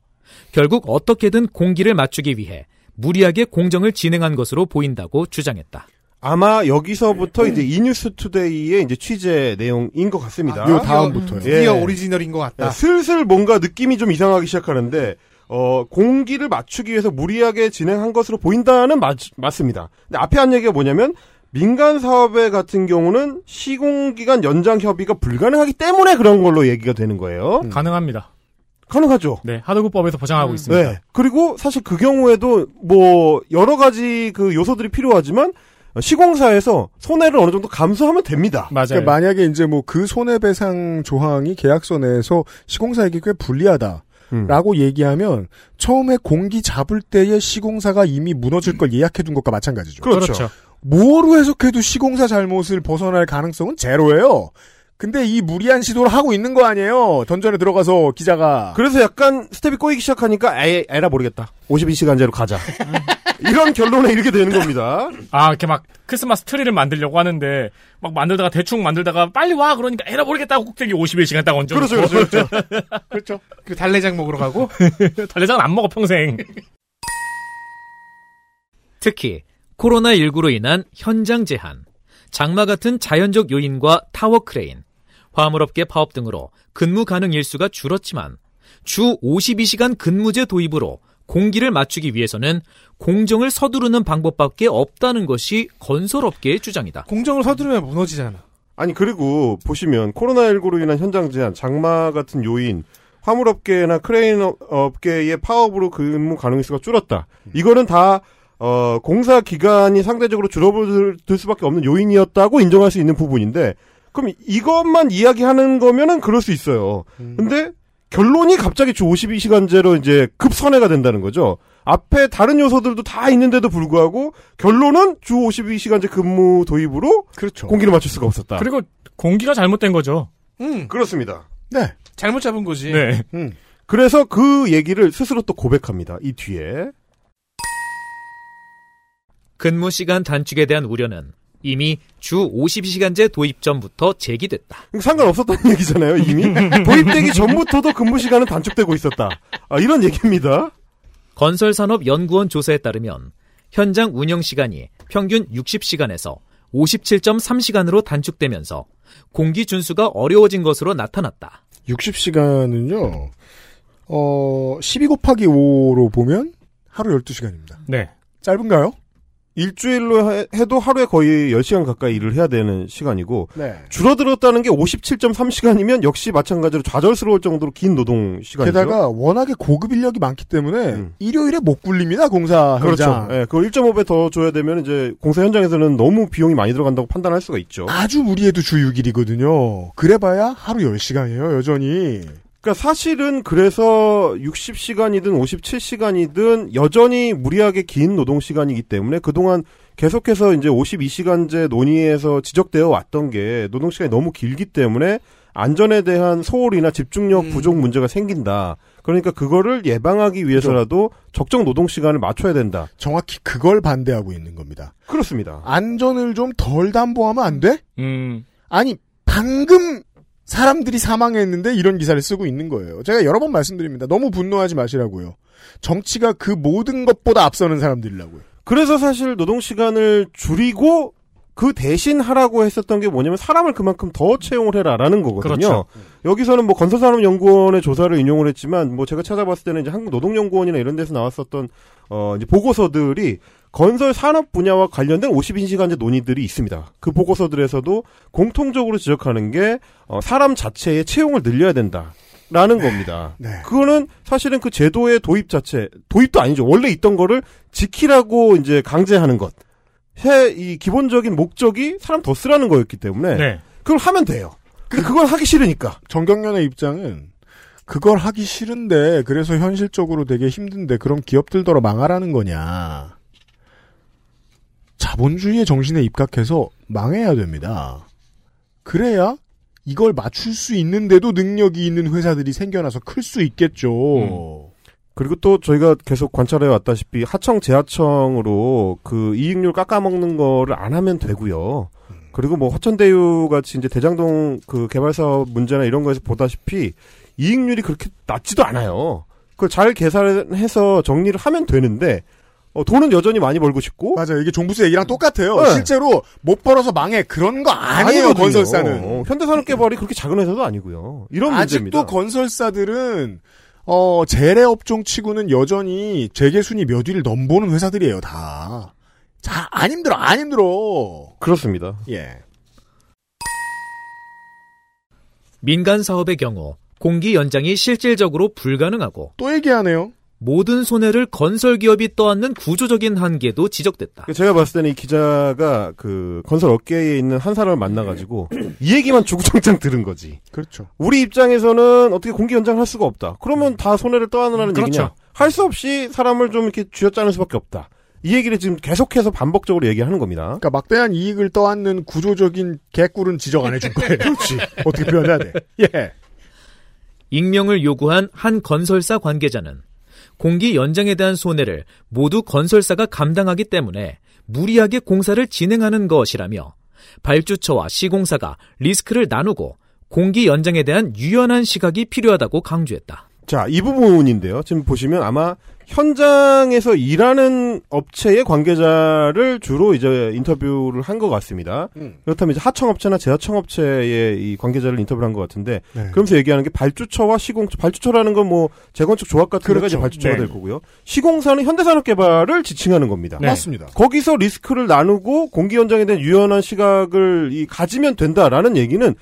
결국 어떻게든 공기를 맞추기 위해 무리하게 공정을 진행한 것으로 보인다고 주장했다. 아마 여기서부터 이제 이뉴스 투데이의 이제 취재 내용인 것 같습니다. 요 다음부터요. 드디어 예. 오리지널인 것 같다. 네, 슬슬 뭔가 느낌이 좀 이상하기 시작하는데 어, 공기를 맞추기 위해서 무리하게 진행한 것으로 보인다는 맞, 맞습니다. 근데 앞에 한 얘기가 뭐냐면 민간 사업의 같은 경우는 시공기간 연장 협의가 불가능하기 때문에 그런 걸로 얘기가 되는 거예요. 가능합니다. 가능하죠. 네, 하도급법에서 보장하고 있습니다. 네. 그리고 사실 그 경우에도 뭐 여러 가지 그 요소들이 필요하지만 시공사에서 손해를 어느 정도 감수하면 됩니다. 맞아요. 그러니까 만약에 이제 뭐 그 손해배상 조항이 계약서 내에서 시공사에게 꽤 불리하다. 음. 라고 얘기하면 처음에 공기 잡을 때에 시공사가 이미 무너질 걸 예약해 둔 것과 마찬가지죠. 그렇죠. 뭐로 해석해도 시공사 잘못을 벗어날 가능성은 제로예요. 근데 이 무리한 시도를 하고 있는 거 아니에요. 던전에 들어가서 기자가 그래서 약간 스텝이 꼬이기 시작하니까 에, 에라 모르겠다. 52시간제로 가자. 이런 결론에 이르게 되는 겁니다. 아, 이렇게 막 크리스마스 트리를 만들려고 하는데 막 만들다가 대충 만들다가 빨리 와 그러니까 에라 모르겠다고 꼭대기 52시간 딱 얹어. 그렇죠, 그렇죠, 그렇죠. [LAUGHS] 그 달래장 먹으러 가고 [LAUGHS] 달래장은 안 먹어 평생. 특히 코로나19로 인한 현장 제한, 장마 같은 자연적 요인과 타워 크레인, 화물업계 파업 등으로 근무 가능 일수가 줄었지만 주 52시간 근무제 도입으로 공기를 맞추기 위해서는 공정을 서두르는 방법밖에 없다는 것이 건설업계의 주장이다. 공정을 서두르면 무너지잖아. 아니 그리고 보시면 코로나19로 인한 현장 제한, 장마 같은 요인, 화물업계나 크레인 업- 업계의 파업으로 근무 가능수가 줄었다. 이거는 다 어, 공사 기간이 상대적으로 줄어들 수밖에 없는 요인이었다고 인정할 수 있는 부분인데 그럼 이것만 이야기하는 거면은 그럴 수 있어요. 근데 결론이 갑자기 주 52시간제로 이제 급선회가 된다는 거죠. 앞에 다른 요소들도 다 있는데도 불구하고 결론은 주 52시간제 근무 도입으로 그렇죠. 공기를 맞출 수가 없었다. 그리고 공기가 잘못된 거죠. 응, 그렇습니다. 네. 잘못 잡은 거지. 네. 음. 그래서 그 얘기를 스스로 또 고백합니다. 이 뒤에. 근무 시간 단축에 대한 우려는 이미 주 52시간제 도입 전부터 제기됐다. 상관없었다는 [LAUGHS] 얘기잖아요, 이미. 도입되기 전부터도 근무 시간은 단축되고 있었다. 아, 이런 얘기입니다. 건설산업연구원 조사에 따르면 현장 운영 시간이 평균 60시간에서 57.3시간으로 단축되면서 공기 준수가 어려워진 것으로 나타났다. 60시간은요, 어, 12 곱하기 5로 보면 하루 12시간입니다. 네. 짧은가요? 일주일로 해, 도 하루에 거의 10시간 가까이 일을 해야 되는 시간이고, 네. 줄어들었다는 게 57.3시간이면 역시 마찬가지로 좌절스러울 정도로 긴 노동 시간이죠. 게다가 워낙에 고급 인력이 많기 때문에 음. 일요일에 못 굴립니다, 공사 그렇죠. 현장. 예, 그걸 1.5배 더 줘야 되면 이제 공사 현장에서는 너무 비용이 많이 들어간다고 판단할 수가 있죠. 아주 무리해도 주 6일이거든요. 그래봐야 하루 10시간이에요, 여전히. 그러니까 사실은 그래서 60시간이든 57시간이든 여전히 무리하게 긴 노동 시간이기 때문에 그동안 계속해서 이제 52시간제 논의에서 지적되어 왔던 게 노동 시간이 너무 길기 때문에 안전에 대한 소홀이나 집중력 음. 부족 문제가 생긴다. 그러니까 그거를 예방하기 위해서라도 적정 노동 시간을 맞춰야 된다. 정확히 그걸 반대하고 있는 겁니다. 그렇습니다. 안전을 좀 덜 담보하면 안 돼? 음. 아니, 방금 사람들이 사망했는데 이런 기사를 쓰고 있는 거예요. 제가 여러 번 말씀드립니다. 너무 분노하지 마시라고요. 정치가 그 모든 것보다 앞서는 사람들이라고요. 그래서 사실 노동 시간을 줄이고 그 대신 하라고 했었던 게 뭐냐면 사람을 그만큼 더 채용을 해라라는 거거든요. 그렇죠. 여기서는 뭐 건설산업연구원의 조사를 인용을 했지만 뭐 제가 찾아봤을 때는 이제 한국노동연구원이나 이런 데서 나왔었던 어 이제 보고서들이 건설 산업 분야와 관련된 52시간제 논의들이 있습니다. 그 보고서들에서도 공통적으로 지적하는 게 어, 사람 자체의 채용을 늘려야 된다 라는 겁니다. 네. 그거는 사실은 그 제도의 도입 자체, 도입도 아니죠. 원래 있던 거를 지키라고 이제 강제하는 것. 해, 이 기본적인 목적이 사람 더 쓰라는 거였기 때문에 네. 그걸 하면 돼요. 근데 그걸 하기 싫으니까. 정경련의 입장은 그걸 하기 싫은데 그래서 현실적으로 되게 힘든데 그럼 기업들더러 망하라는 거냐. 자본주의의 정신에 입각해서 망해야 됩니다. 그래야 이걸 맞출 수 있는데도 능력이 있는 회사들이 생겨나서 클 수 있겠죠. 그리고 또 저희가 계속 관찰해 왔다시피 하청 재하청으로 그 이익률 깎아먹는 거를 안 하면 되고요. 그리고 뭐 화천대유 같이 이제 대장동 그 개발 사업 문제나 이런 거에서 보다시피 이익률이 그렇게 낮지도 않아요. 그걸 잘 계산해서 정리를 하면 되는데 어, 돈은 여전히 많이 벌고 싶고 맞아요. 이게 종부세 얘기랑 똑같아요. 네. 실제로 못 벌어서 망해 그런 거 아니에요. 아니거든요. 건설사는. 어, 현대산업개발이 그렇게 작은 회사도 아니고요. 이런 문제입니다. 아직도 건설사들은 어 재래 업종 치고는 여전히 재계 순위 몇 위를 넘보는 회사들이에요. 다. 자, 안 힘들어, 안 힘들어. 그렇습니다. 예. 민간 사업의 경우 공기 연장이 실질적으로 불가능하고 또 얘기하네요. 모든 손해를 건설 기업이 떠안는 구조적인 한계도 지적됐다. 제가 봤을 때는 이 기자가 그 건설 업계에 있는 한 사람을 만나가지고 이 얘기만 주구장창 들은 거지. 그렇죠. 우리 입장에서는 어떻게 공기 연장을 할 수가 없다. 그러면 다 손해를 떠안으라는 그렇죠. 얘기냐? 할 수 없이 사람을 좀 이렇게 쥐어짜는 수밖에 없다. 이 얘기를 지금 계속해서 반복적으로 얘기하는 겁니다. 그러니까 막대한 이익을 떠안는 구조적인 개꿀은 지적 안 해줄 거예요. [LAUGHS] 그렇지. 어떻게 표현해야 돼? [LAUGHS] 예. 익명을 요구한 한 건설사 관계자는 공기 연장에 대한 손해를 모두 건설사가 감당하기 때문에 무리하게 공사를 진행하는 것이라며 발주처와 시공사가 리스크를 나누고 공기 연장에 대한 유연한 시각이 필요하다고 강조했다. 자, 이 부분인데요. 지금 보시면 아마 현장에서 일하는 업체의 관계자를 주로 이제 인터뷰를 한 것 같습니다. 음. 그렇다면 이제 하청업체나 재하청업체의 이 관계자를 인터뷰를 한 것 같은데, 네. 그러면서 얘기하는 게 발주처와 시공처, 발주처라는 건 뭐 재건축 조합 같은 데가 이제 그렇죠. 발주처가 네. 될 거고요. 시공사는 현대산업개발을 지칭하는 겁니다. 네. 맞습니다. 거기서 리스크를 나누고 공기 연장에 대한 유연한 시각을 이 가지면 된다라는 얘기는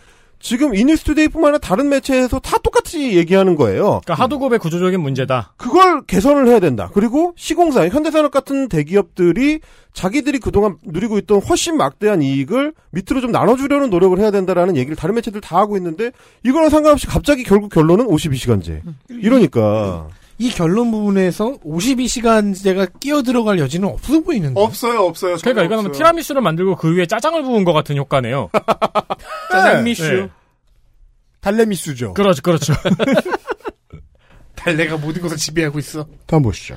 지금 이니스투데이뿐만 아니라 다른 매체에서 다 똑같이 얘기하는 거예요. 그러니까 하도급의 구조적인 문제다. 그걸 개선을 해야 된다. 그리고 시공사, 현대산업 같은 대기업들이 자기들이 그동안 누리고 있던 훨씬 막대한 이익을 밑으로 좀 나눠주려는 노력을 해야 된다라는 얘기를 다른 매체들 다 하고 있는데 이거랑 상관없이 갑자기 결국 결론은 52시간제. 이러니까 이 결론 부분에서 52시간제가 끼어 들어갈 여지는 없어 보이는데. 없어요, 없어요. 그러니까 이거는 티라미수를 만들고 그 위에 짜장을 부은 것 같은 효과네요. [LAUGHS] 짜장미슈. 네. 달래미수죠. 그렇죠, 그렇죠. [LAUGHS] 달래가 모든 것을 지배하고 있어. 다음 보시죠.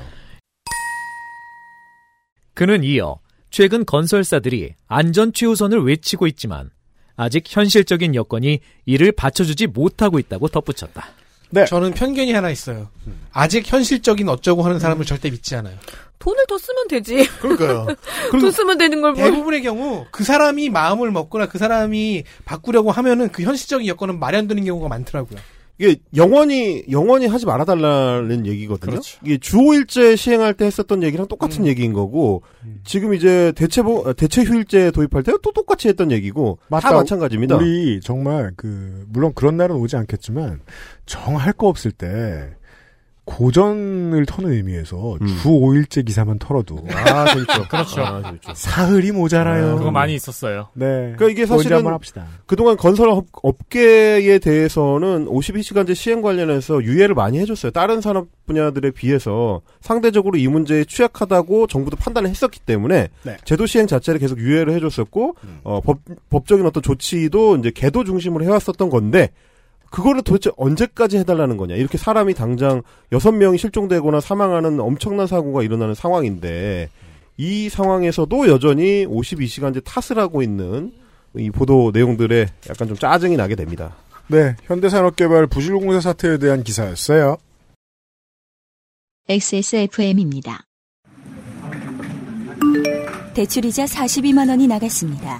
그는 이어 최근 건설사들이 안전 최우선을 외치고 있지만 아직 현실적인 여건이 이를 받쳐주지 못하고 있다고 덧붙였다. 네. 저는 편견이 하나 있어요. 아직 현실적인 어쩌고 하는 사람을 절대 믿지 않아요. 돈을 더 쓰면 되지. 그러니까요. [LAUGHS] 돈 쓰면 되는 걸 뭐. 대부분의 경우 그 사람이 마음을 먹거나 그 사람이 바꾸려고 하면은 그 현실적인 여건은 마련되는 경우가 많더라고요. 이게 영원히 영원히 하지 말아달라는 얘기거든요. 그렇죠. 이게 주호일제 시행할 때 했었던 얘기랑 똑같은 얘기인 거고 지금 이제 대체 보 대체 휴일제 도입할 때 또 똑같이 했던 얘기고 맞다. 다 마찬가지입니다. 우리 정말 그 물론 그런 날은 오지 않겠지만 정할 거 없을 때 고전을 터는 의미에서 음. 주 5일제 기사만 털어도 아 재밌죠. [LAUGHS] 그렇죠. 아, 재밌죠. 사흘이 모자라요. 아, 그거 많이 있었어요. 네. 그러니까 이게 사실은. 그동안 건설 업- 업계에 대해서는 52시간제 시행 관련해서 유예를 많이 해줬어요. 다른 산업 분야들에 비해서 상대적으로 이 문제에 취약하다고 정부도 판단을 했었기 때문에 네. 제도 시행 자체를 계속 유예를 해줬었고 음. 어, 법, 법적인 어떤 조치도 이제 개도 중심으로 해왔었던 건데 그거를 도대체 언제까지 해달라는 거냐. 이렇게 사람이 당장 여섯 명이 실종되거나 사망하는 엄청난 사고가 일어나는 상황인데 이 상황에서도 여전히 52시간제 탓을 하고 있는 이 보도 내용들에 약간 좀 짜증이 나게 됩니다. 네. 현대산업개발 부실공사 사태에 대한 기사였어요. XSFM입니다. 대출이자 42만 원이 나갔습니다.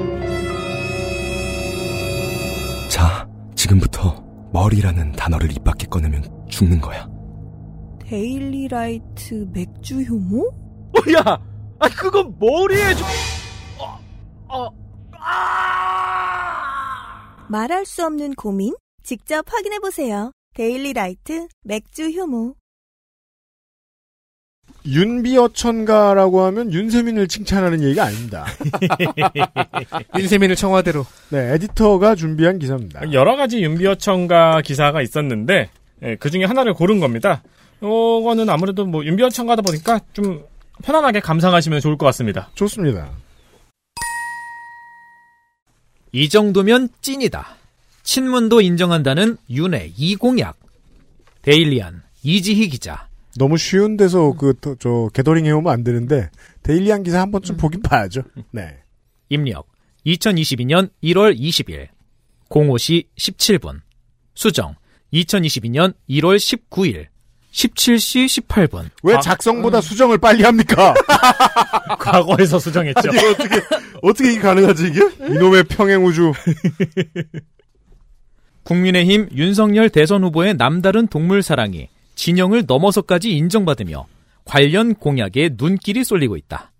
지금부터 머리라는 단어를 입 밖에 꺼내면 죽는 거야. 데일리라이트 맥주 효모? 어, 야! 아, 그건 머리에 좀... 어, 어, 말할 수 없는 고민? 직접 확인해 보세요. 데일리라이트 맥주 효모. 윤비어천가라고 하면 윤세민을 칭찬하는 얘기가 아닙니다. [LAUGHS] 윤세민을 청와대로. 네, 에디터가 준비한 기사입니다. 여러 가지 윤비어천가 기사가 있었는데 예, 그 중에 하나를 고른 겁니다. 이거는 아무래도 뭐 윤비어천가다 보니까 좀 편안하게 감상하시면 좋을 것 같습니다. 좋습니다. 이 정도면 찐이다. 친문도 인정한다는 윤의 이공약. 데일리안 이지희 기자. 너무 쉬운 데서 그, 저, 게더링 해오면 안 되는데, 데일리한 기사 한 번쯤 보긴 봐야죠. 네. 입력 2022년 1월 20일 05시 17분 수정 2022년 1월 19일 17시 18분 왜 작성보다 수정을 빨리 합니까? [LAUGHS] 과거에서 수정했죠. 아니, 어떻게, 어떻게 이게 가능하지, 이게? 이놈의 평행우주. [LAUGHS] 국민의힘 윤석열 대선 후보의 남다른 동물 사랑이 진영을 넘어서까지 인정받으며 관련 공약에 눈길이 쏠리고 있다.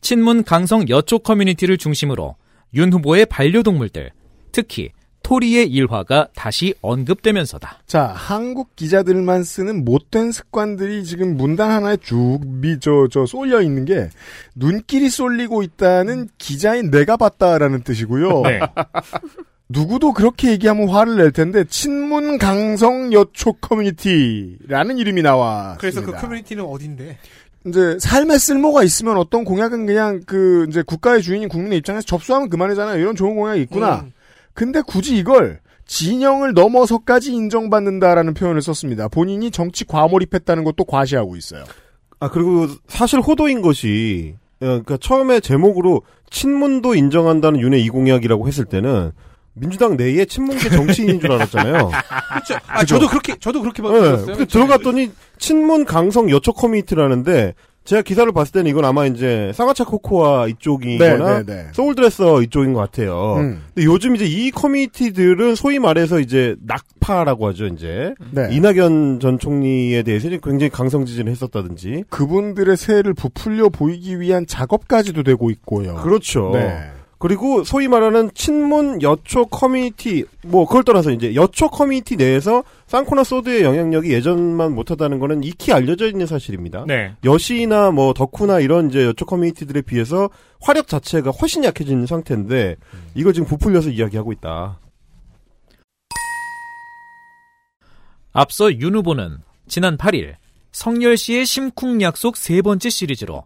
친문 강성 여초 커뮤니티를 중심으로 윤 후보의 반려동물들, 특히 토리의 일화가 다시 언급되면서다. 자, 한국 기자들만 쓰는 못된 습관들이 지금 문단 하나에 쭉 미, 저, 저, 쏠려 있는 게, 눈길이 쏠리고 있다는 기자인 내가 봤다라는 뜻이고요. 네. [LAUGHS] 누구도 그렇게 얘기하면 화를 낼 텐데, 친문 강성 여초 커뮤니티라는 이름이 나와. 그래서 그 커뮤니티는 어딘데? 이제 삶에 쓸모가 있으면 어떤 공약은 그냥 그 이제 국가의 주인인 국민의 입장에서 접수하면 그만이잖아요. 이런 좋은 공약이 있구나. 음. 근데 굳이 이걸 진영을 넘어서까지 인정받는다라는 표현을 썼습니다. 본인이 정치 과몰입했다는 것도 과시하고 있어요. 아, 그리고 사실 호도인 것이, 어, 그러니까 처음에 제목으로 친문도 인정한다는 윤의 이공약이라고 했을 때는 민주당 내에 친문계 정치인인 줄 알았잖아요. 그렇죠. 아, 그죠? 저도 그렇게 저도 그렇게 네, 봤어요. 근데 들어갔더니 친문 강성 여초 커뮤니티라는데 제가 기사를 봤을 때는 이건 아마 이제 쌍화차 코코아 이쪽이거나 네, 네, 네. 소울드레서 이쪽인 것 같아요. 음. 근데 요즘 이제 이 커뮤니티들은 소위 말해서 이제 낙파라고 하죠, 이제. 네. 이낙연 전 총리에 대해서 굉장히 강성 지지를 했었다든지. 그분들의 세를 부풀려 보이기 위한 작업까지도 되고 있고요. 그렇죠. 네. 그리고 소위 말하는 친문 여초 커뮤니티 뭐 그걸 떠나서 이제 여초 커뮤니티 내에서 쌍코나 소드의 영향력이 예전만 못하다는 거는 익히 알려져 있는 사실입니다. 네. 여시나 뭐 더쿠나 이런 이제 여초 커뮤니티들에 비해서 화력 자체가 훨씬 약해진 상태인데 이걸 지금 부풀려서 이야기하고 있다. 앞서 윤 후보는 지난 8일 석열씨의 심쿵 약속 세 번째 시리즈로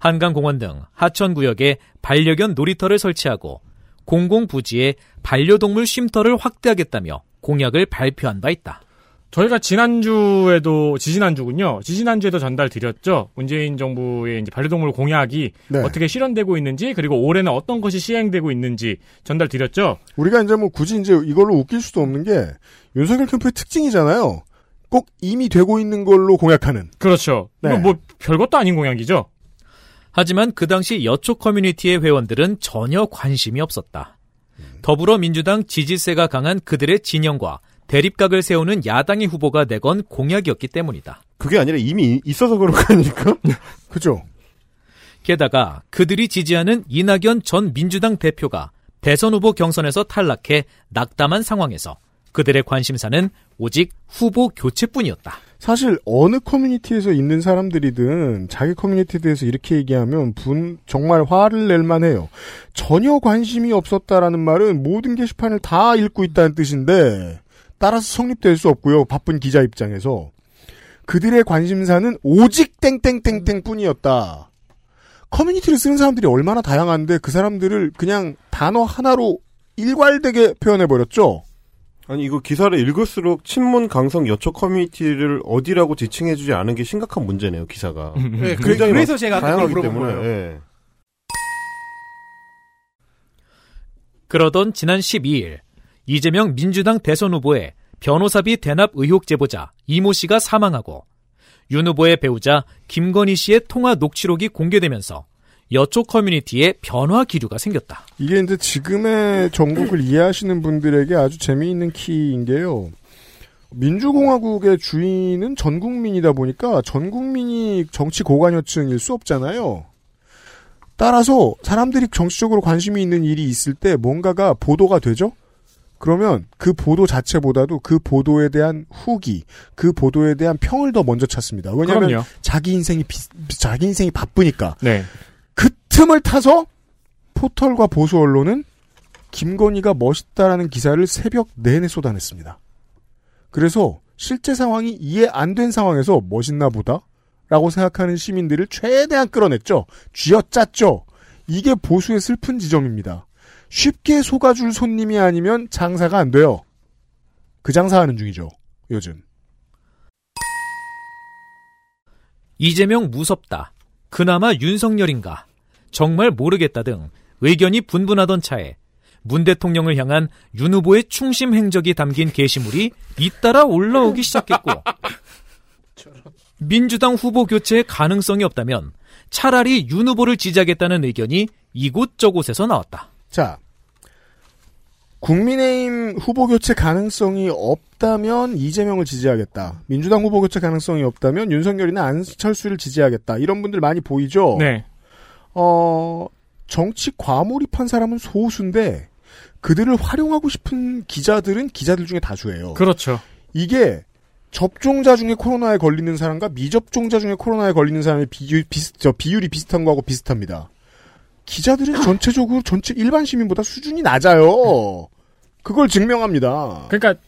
한강공원 등 하천구역에 반려견 놀이터를 설치하고 공공부지에 반려동물 쉼터를 확대하겠다며 공약을 발표한 바 있다. 저희가 지난주에도 지지난주군요. 지지난주에도 전달 드렸죠. 문재인 정부의 이제 반려동물 공약이 네. 어떻게 실현되고 있는지 그리고 올해는 어떤 것이 시행되고 있는지 전달 드렸죠. 우리가 이제 뭐 굳이 이제 이걸로 웃길 수도 없는 게 윤석열 캠프의 특징이잖아요. 꼭 이미 되고 있는 걸로 공약하는. 그렇죠. 네. 뭐 별것도 아닌 공약이죠. 하지만 그 당시 여초 커뮤니티의 회원들은 전혀 관심이 없었다. 더불어민주당 지지세가 강한 그들의 진영과 대립각을 세우는 야당의 후보가 내건 공약이었기 때문이다. 그게 아니라 이미 있어서 그런 거 아닙니까? [LAUGHS] 그죠? 게다가 그들이 지지하는 이낙연 전 민주당 대표가 대선 후보 경선에서 탈락해 낙담한 상황에서 그들의 관심사는 오직 후보 교체뿐이었다. 사실 어느 커뮤니티에서 있는 사람들이든 자기 커뮤니티에 대해서 이렇게 얘기하면 분 정말 화를 낼 만해요. 전혀 관심이 없었다라는 말은 모든 게시판을 다 읽고 있다는 뜻인데 따라서 성립될 수 없고요. 바쁜 기자 입장에서 그들의 관심사는 오직 땡땡땡땡뿐이었다. 커뮤니티를 쓰는 사람들이 얼마나 다양한데 그 사람들을 그냥 단어 하나로 일괄되게 표현해 버렸죠. 아니 이거 기사를 읽을수록 친문 강성 여초 커뮤니티를 어디라고 지칭해주지 않은 게 심각한 문제네요 기사가. 네, 그- 굉장히 그래서 막 제가 다양하기 때문에. 거예요. 예. 그러던 지난 12일 이재명 민주당 대선 후보의 변호사비 대납 의혹 제보자 이모 씨가 사망하고 윤 후보의 배우자 김건희 씨의 통화 녹취록이 공개되면서 여쪽 커뮤니티에 변화 기류가 생겼다. 이게 이제 지금의 전국을 이해하시는 분들에게 아주 재미있는 키인 게요. 민주공화국의 주인은 전 국민이다 보니까 전 국민이 정치 고관여층일 수 없잖아요. 따라서 사람들이 정치적으로 관심이 있는 일이 있을 때 뭔가가 보도가 되죠? 그러면 그 보도 자체보다도 그 보도에 대한 후기, 그 보도에 대한 평을 더 먼저 찾습니다. 왜냐하면 그럼요. 자기 인생이 비- 자기 인생이 바쁘니까. 네. 그 틈을 타서 포털과 보수 언론은 김건희가 멋있다라는 기사를 새벽 내내 쏟아냈습니다. 그래서 실제 상황이 이해 안 된 상황에서 멋있나 보다? 라고 생각하는 시민들을 최대한 끌어냈죠. 쥐어짰죠. 이게 보수의 슬픈 지점입니다. 쉽게 속아줄 손님이 아니면 장사가 안 돼요. 그 장사하는 중이죠. 요즘. 이재명 무섭다. 그나마 윤석열인가. 정말 모르겠다 등 의견이 분분하던 차에 문 대통령을 향한 윤 후보의 충심 행적이 담긴 게시물이 잇따라 올라오기 시작했고 민주당 후보 교체의 가능성이 없다면 차라리 윤 후보를 지지하겠다는 의견이 이곳저곳에서 나왔다. 자, 국민의힘 후보 교체 가능성이 없다면 이재명을 지지하겠다. 민주당 후보 교체 가능성이 없다면 윤석열이나 안철수를 지지하겠다. 이런 분들 많이 보이죠? 네. 어, 정치 과몰입한 사람은 소수인데 그들을 활용하고 싶은 기자들은 기자들 중에 다수예요. 그렇죠. 이게 접종자 중에 코로나에 걸리는 사람과 미접종자 중에 코로나에 걸리는 사람의 비율, 비슷, 저 비율이 비슷한 거하고 비슷합니다. 기자들은 [LAUGHS] 전체적으로 전체 일반 시민보다 수준이 낮아요. 그걸 증명합니다. 그러니까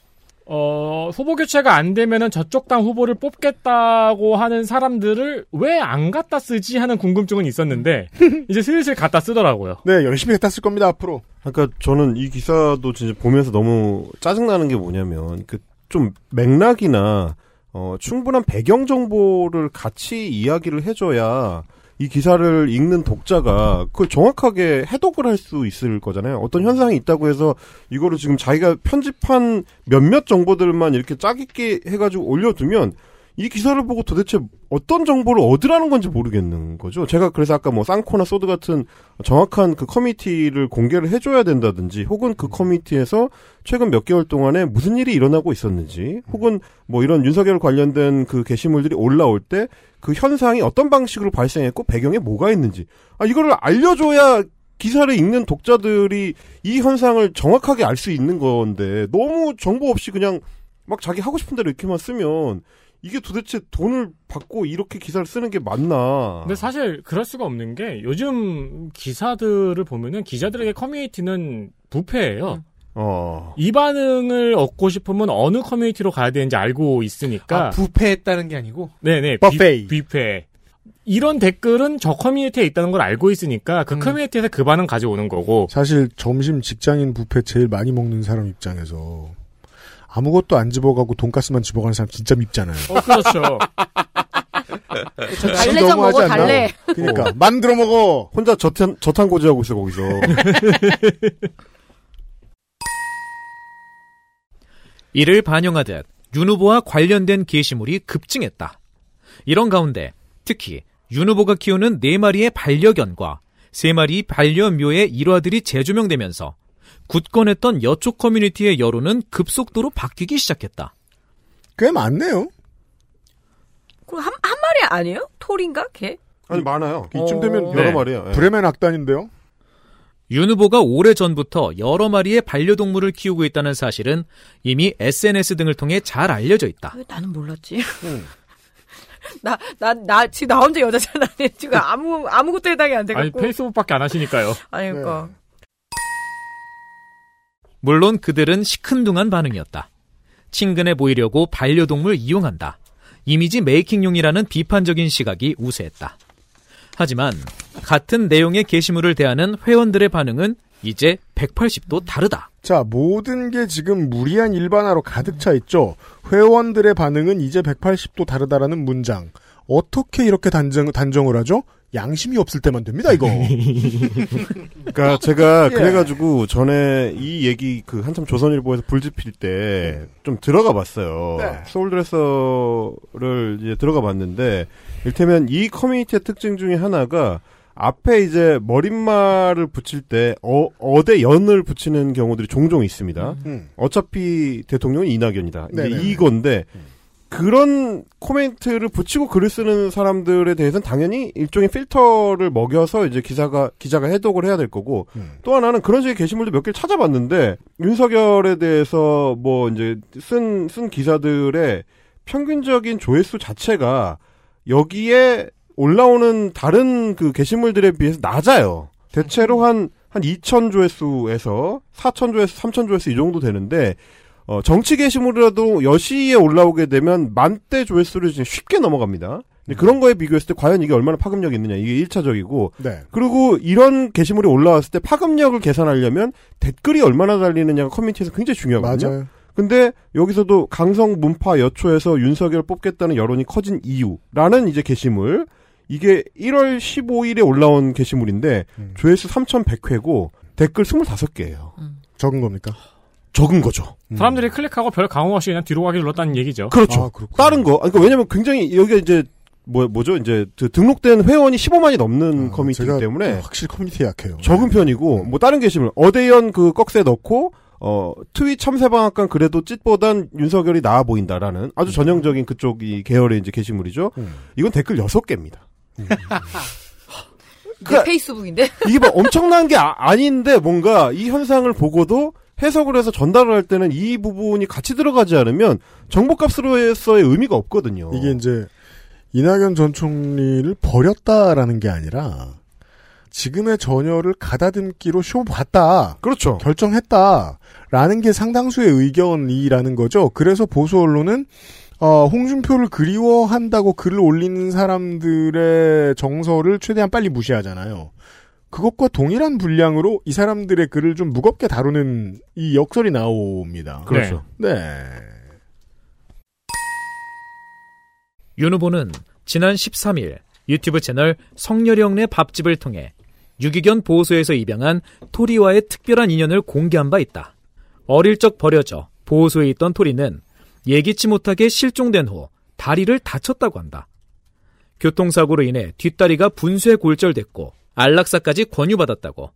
어, 후보 교체가 안 되면은 저쪽 당 후보를 뽑겠다고 하는 사람들을 왜 안 갖다 쓰지 하는 궁금증은 있었는데 [LAUGHS] 이제 슬슬 갖다 쓰더라고요. 네, 열심히 갖다 쓸 겁니다 앞으로. 그러니까 저는 이 기사도 진짜 보면서 너무 짜증 나는 게 뭐냐면 그 좀 맥락이나 어 충분한 배경 정보를 같이 이야기를 해줘야 이 기사를 읽는 독자가 그걸 정확하게 해독을 할 수 있을 거잖아요. 어떤 현상이 있다고 해서 이거를 지금 자기가 편집한 몇몇 정보들만 이렇게 짜깁게 해가지고 올려두면 이 기사를 보고 도대체 어떤 정보를 얻으라는 건지 모르겠는 거죠. 제가 그래서 아까 뭐 쌍코나 소드 같은 정확한 그 커뮤니티를 공개를 해줘야 된다든지 혹은 그 커뮤니티에서 최근 몇 개월 동안에 무슨 일이 일어나고 있었는지 혹은 뭐 이런 윤석열 관련된 그 게시물들이 올라올 때 그 현상이 어떤 방식으로 발생했고 배경에 뭐가 있는지 아 이거를 알려줘야 기사를 읽는 독자들이 이 현상을 정확하게 알 수 있는 건데 너무 정보 없이 그냥 막 자기 하고 싶은 대로 이렇게만 쓰면 이게 도대체 돈을 받고 이렇게 기사를 쓰는 게 맞나? 근데 사실 그럴 수가 없는 게 요즘 기사들을 보면은 기자들에게 커뮤니티는 부패예요. 어. 이 반응을 얻고 싶으면 어느 커뮤니티로 가야 되는지 알고 있으니까. 아, 부패했다는 게 아니고 네네. 버페이. 비, 뷔페. 이런 댓글은 저 커뮤니티에 있다는 걸 알고 있으니까 그 커뮤니티에서 그 반응 가져오는 거고. 사실 점심 직장인 뷔페 제일 많이 먹는 사람 입장에서 아무것도 안 집어가고 돈가스만 집어가는 사람 진짜 밉잖아요. 어, 그렇죠. 달래 좀 먹어, 달래. 그러니까 만들어 먹어. 혼자 저탄 저탄 고지하고 있어 거기서. [LAUGHS] 이를 반영하듯 윤 후보와 관련된 게시물이 급증했다. 이런 가운데 특히 윤 후보가 키우는 네 마리의 반려견과 세 마리 반려묘의 일화들이 재조명되면서 굳건했던 여쪽 커뮤니티의 여론은 급속도로 바뀌기 시작했다. 꽤 많네요. 그럼 한, 한 마리 아니에요? 톨인가? 개? 아니 많아요. 이쯤 되면 여러 네. 마리요. 예. 브레멘 악단인데요. 윤 후보가 오래 전부터 여러 마리의 반려동물을 키우고 있다는 사실은 이미 SNS 등을 통해 잘 알려져 있다. 왜 나는 몰랐지? [LAUGHS] 나, 나, 나, 지금 나 혼자 여자잖아. 지금 아무, 아무것도 해당이 안 아니, 돼갖고. 페이스북밖에 안 하시니까요. 아니, 그니까. 물론 그들은 시큰둥한 반응이었다. 친근해 보이려고 반려동물 이용한다. 이미지 메이킹용이라는 비판적인 시각이 우세했다. 하지만 같은 내용의 게시물을 대하는 회원들의 반응은 이제 180도 다르다. 자, 모든 게 지금 무리한 일반화로 가득 차 있죠. 회원들의 반응은 이제 180도 다르다라는 문장. 어떻게 이렇게 단정, 단정을 하죠? 양심이 없을 때만 됩니다, 이거. [LAUGHS] 그러니까 제가 예. 그래가지고 전에 이 얘기 그 한참 조선일보에서 불집힐 때좀 들어가 봤어요. 네. 소울드레서를 이제 들어가 봤는데 일테면 이 커뮤니티의 특징 중에 하나가 앞에 이제 머릿말을 붙일 때 어, 어대 연을 붙이는 경우들이 종종 있습니다. 음. 어차피 대통령은 이낙연이다. 이제 네네. 이건데 그런 코멘트를 붙이고 글을 쓰는 사람들에 대해서는 당연히 일종의 필터를 먹여서 이제 기사가 기자가 해독을 해야 될 거고 음. 또 하나는 그런 식의 게시물도 몇 개를 찾아봤는데 윤석열에 대해서 뭐 이제 쓴쓴 기사들의 평균적인 조회수 자체가 여기에 올라오는 다른 그 게시물들에 비해서 낮아요. 대체로 한, 한 2천 조회수에서 4천 조회수, 3천 조회수 이 정도 되는데, 어, 정치 게시물이라도 여시에 올라오게 되면 만대 조회수를 쉽게 넘어갑니다. 근데 그런 거에 비교했을 때 과연 이게 얼마나 파급력이 있느냐. 이게 1차적이고. 네. 그리고 이런 게시물이 올라왔을 때 파급력을 계산하려면 댓글이 얼마나 달리느냐가 커뮤니티에서 굉장히 중요하거든요. 맞아요. 근데 여기서도 강성 문파 여초에서 윤석열 뽑겠다는 여론이 커진 이유라는 이제 게시물 이게 1월 15일에 올라온 게시물인데 음. 조회수 3,100회고 댓글 25개예요. 적은 겁니까? 적은 거죠. 사람들이 클릭하고 별 감흥 없이 그냥 뒤로 가기 눌렀다는 얘기죠. 그렇죠. 다른 거. 아니, 그러니까 왜냐면 굉장히 여기가 이제 뭐 뭐죠? 이제 그 등록된 회원이 15만이 넘는 커뮤니티이기 제가 때문에 확실히 커뮤니티 약해요. 적은 편이고 뭐 다른 게시물 어대연 그 꺽쇠 넣고 어 트윗 참새방앗간 그래도 찢보단 윤석열이 나아 보인다라는 아주 전형적인 그쪽이 계열의 이제 게시물이죠. 이건 댓글 6개입니다. 내 [LAUGHS] 페이스북인데? 이게 뭐 엄청난 게 아, 닌데 뭔가 이 현상을 보고도 해석을 해서 전달을 할 때는 이 부분이 같이 들어가지 않으면 정보값으로서의 의미가 없거든요. 이게 이제 이낙연 전 총리를 버렸다라는 게 아니라 지금의 전열을 가다듬기로 쇼 봤다. 그렇죠. 결정했다 라는 게 상당수의 의견이라는 거죠. 그래서 보수 언론은 어, 홍준표를 그리워한다고 글을 올리는 사람들의 정서를 최대한 빨리 무시하잖아요. 그것과 동일한 분량으로 이 사람들의 글을 좀 무겁게 다루는 이 역설이 나옵니다. 그렇죠. 네. 윤 후보는 지난 13일 유튜브 채널 성렬영네 밥집을 통해 유기견 보호소에서 입양한 토리와의 특별한 인연을 공개한 바 있다. 어릴 적 버려져 보호소에 있던 토리는 예기치 못하게 실종된 후 다리를 다쳤다고 한다. 교통사고로 인해 뒷다리가 분쇄 골절됐고 안락사까지 권유받았다고.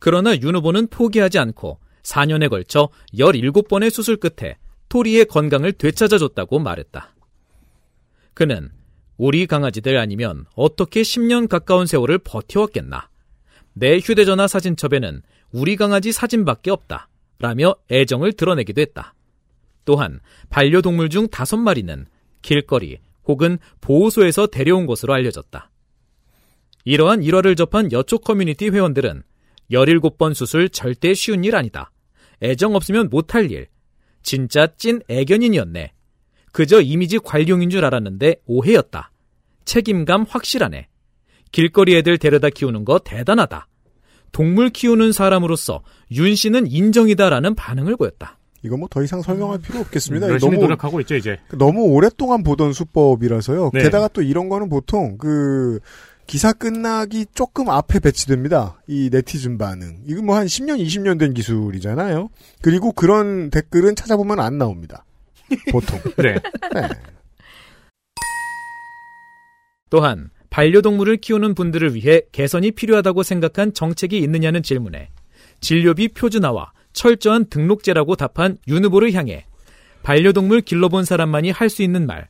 그러나 윤 후보는 포기하지 않고 4년에 걸쳐 17번의 수술 끝에 토리의 건강을 되찾아줬다고 말했다. 그는 우리 강아지들 아니면 어떻게 10년 가까운 세월을 버텨왔겠나. 내 휴대전화 사진첩에는 우리 강아지 사진밖에 없다. 라며 애정을 드러내기도 했다. 또한 반려동물 중 다섯 마리는 길거리 혹은 보호소에서 데려온 것으로 알려졌다. 이러한 일화를 접한 여초 커뮤니티 회원들은 17번 수술 절대 쉬운 일 아니다. 애정 없으면 못할 일. 진짜 찐 애견인이었네. 그저 이미지 관용인 줄 알았는데 오해였다. 책임감 확실하네. 길거리 애들 데려다 키우는 거 대단하다. 동물 키우는 사람으로서 윤 씨는 인정이다라는 반응을 보였다. 이거 뭐 더 이상 설명할 필요 없겠습니다. 열심히 너무 노력하고 있죠 이제. 너무 오랫동안 보던 수법이라서요. 네. 게다가 또 이런 거는 보통 그 기사 끝나기 조금 앞에 배치됩니다. 이 네티즌 반응. 이거 뭐한 10년, 20년 된 기술이잖아요. 그리고 그런 댓글은 찾아보면 안 나옵니다. 보통. [LAUGHS] 네. 네. 또한 반려동물을 키우는 분들을 위해 개선이 필요하다고 생각한 정책이 있느냐는 질문에 진료비 표준화와 철저한 등록제라고 답한 윤 후보를 향해 반려동물 길러본 사람만이 할 수 있는 말.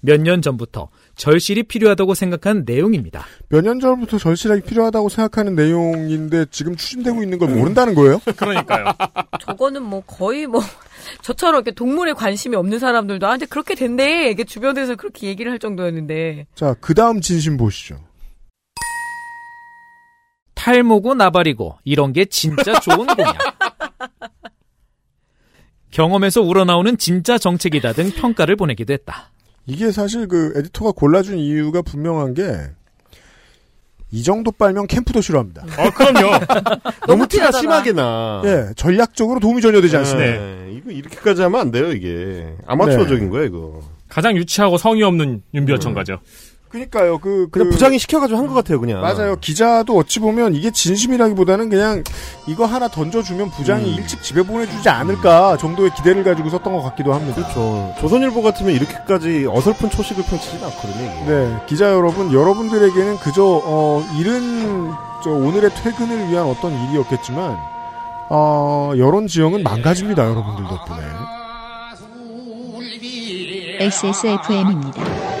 몇 년 전부터 절실히 필요하다고 생각한 내용입니다. 몇 년 전부터 절실하게 필요하다고 생각하는 내용인데 지금 추진되고 있는 걸 모른다는 거예요? [LAUGHS] 그러니까요. 저거는 뭐 거의 뭐 저처럼 이렇게 동물에 관심이 없는 사람들도 아 근데 그렇게 된대 이게 주변에서 그렇게 얘기를 할 정도였는데 자, 그 다음 진심 보시죠. 탈모고 나발이고 이런 게 진짜 좋은 공약. 경험에서 우러나오는 진짜 정책이다 등 평가를 보내기도 했다. 이게 사실 그 에디터가 골라준 이유가 분명한 게 이 정도 빨면 캠프도 싫어합니다. 어, 그럼요. [LAUGHS] 너무 티가 심하게 나. 예, 전략적으로 도움이 전혀 되지 않습니다. 네. 이거 이렇게까지 하면 안 돼요, 이게. 아마추어적인 거예요, 이거. 가장 유치하고 성의 없는 윤비어천가죠. 그러니까요. 그, 그냥 그- 부장이 시켜가지고 한 것 같아요, 그냥. 맞아요. 기자도 어찌 보면 이게 진심이라기보다는 그냥 이거 하나 던져주면 부장이 음. 일찍 집에 보내주지 않을까 정도의 기대를 가지고 썼던 것 같기도 합니다. 그렇죠. 조선일보 같으면 이렇게까지 어설픈 초식을 펼치진 않거든요, 이게. 네, 기자 여러분, 여러분들에게는 그저 어, 이른 저 오늘의 퇴근을 위한 어떤 일이었겠지만 어, 여론 지형은 망가집니다, 여러분들 덕분에. XSFM입니다.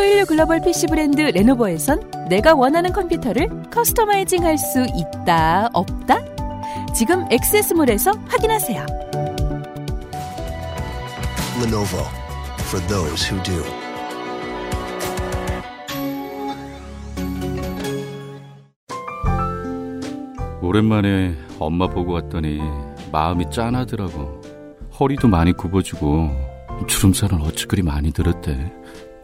초일류 글로벌 PC 브랜드 레노버에선 내가 원하는 컴퓨터를 커스터마이징 할 수 있다, 없다? 지금 엑세스몰에서 확인하세요. Lenovo for those who do. 오랜만에 엄마 보고 왔더니 마음이 짠하더라고. 허리도 많이 굽어지고 주름살은 어찌 그리 많이 들었대.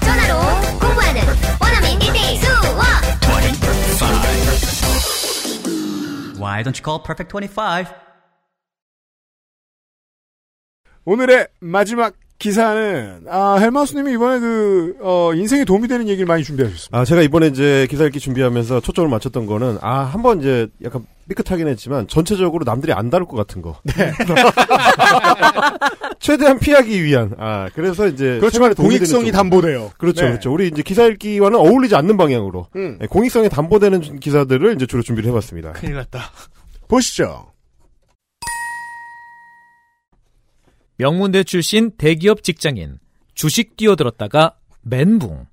전화로 공부하는 원어민 1대1 수업 Why don't you call Perfect 25? 오늘의 마지막 기사는 아, 헬마우스님이 이번에 그 어, 인생에 도움이 되는 얘기를 많이 준비하셨습니다. 아, 제가 이번에 이제 기사 읽기 준비하면서 초점을 맞췄던 거는, 아, 한번 이제 약간 삐끗하긴 했지만, 전체적으로 남들이 안 다룰 것 같은 거. 네. [LAUGHS] 최대한 피하기 위한, 아, 그래서 이제. 그렇지만 생활에 도움이 되는 공익성이. 담보돼요. 그렇죠, 네. 그렇죠. 우리 이제 기사 읽기와는 어울리지 않는 방향으로. 음. 네, 공익성이 담보되는 기사들을 이제 주로 준비를 해봤습니다. 큰일 났다. 보시죠. 명문대 출신 대기업 직장인 주식 뛰어들었다가 멘붕.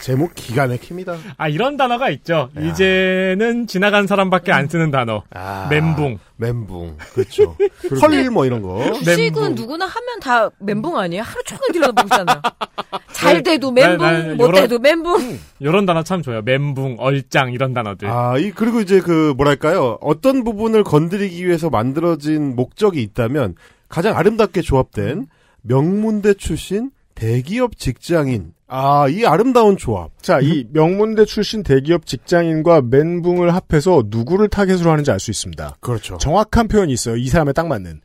제목 기가 막힙니다. 아, 이런 단어가 있죠. 이제는 지나간 사람밖에 안 쓰는 단어. 멘붕. 멘붕. 그렇죠. [LAUGHS] 헐, 뭐 이런 거. 주식은 누구나 하면 다 멘붕 아니에요? 하루 종일 들여다보잖아요. [LAUGHS] 잘 돼도 네, 멘붕, 네, 못 요런- 돼도 멘붕. 이런 단어 참 좋아요. 멘붕, 얼짱 이런 단어들. 아, 이, 그리고 이제 그, 뭐랄까요. 어떤 부분을 건드리기 위해서 만들어진 목적이 있다면, 가장 아름답게 조합된 명문대 출신 대기업 직장인. 아, 이 아름다운 조합. 자, 이 명문대 출신 대기업 직장인과 멘붕을 합해서 누구를 타겟으로 하는지 알 수 있습니다. 그렇죠. 정확한 표현이 있어요. 이 사람에 딱 맞는.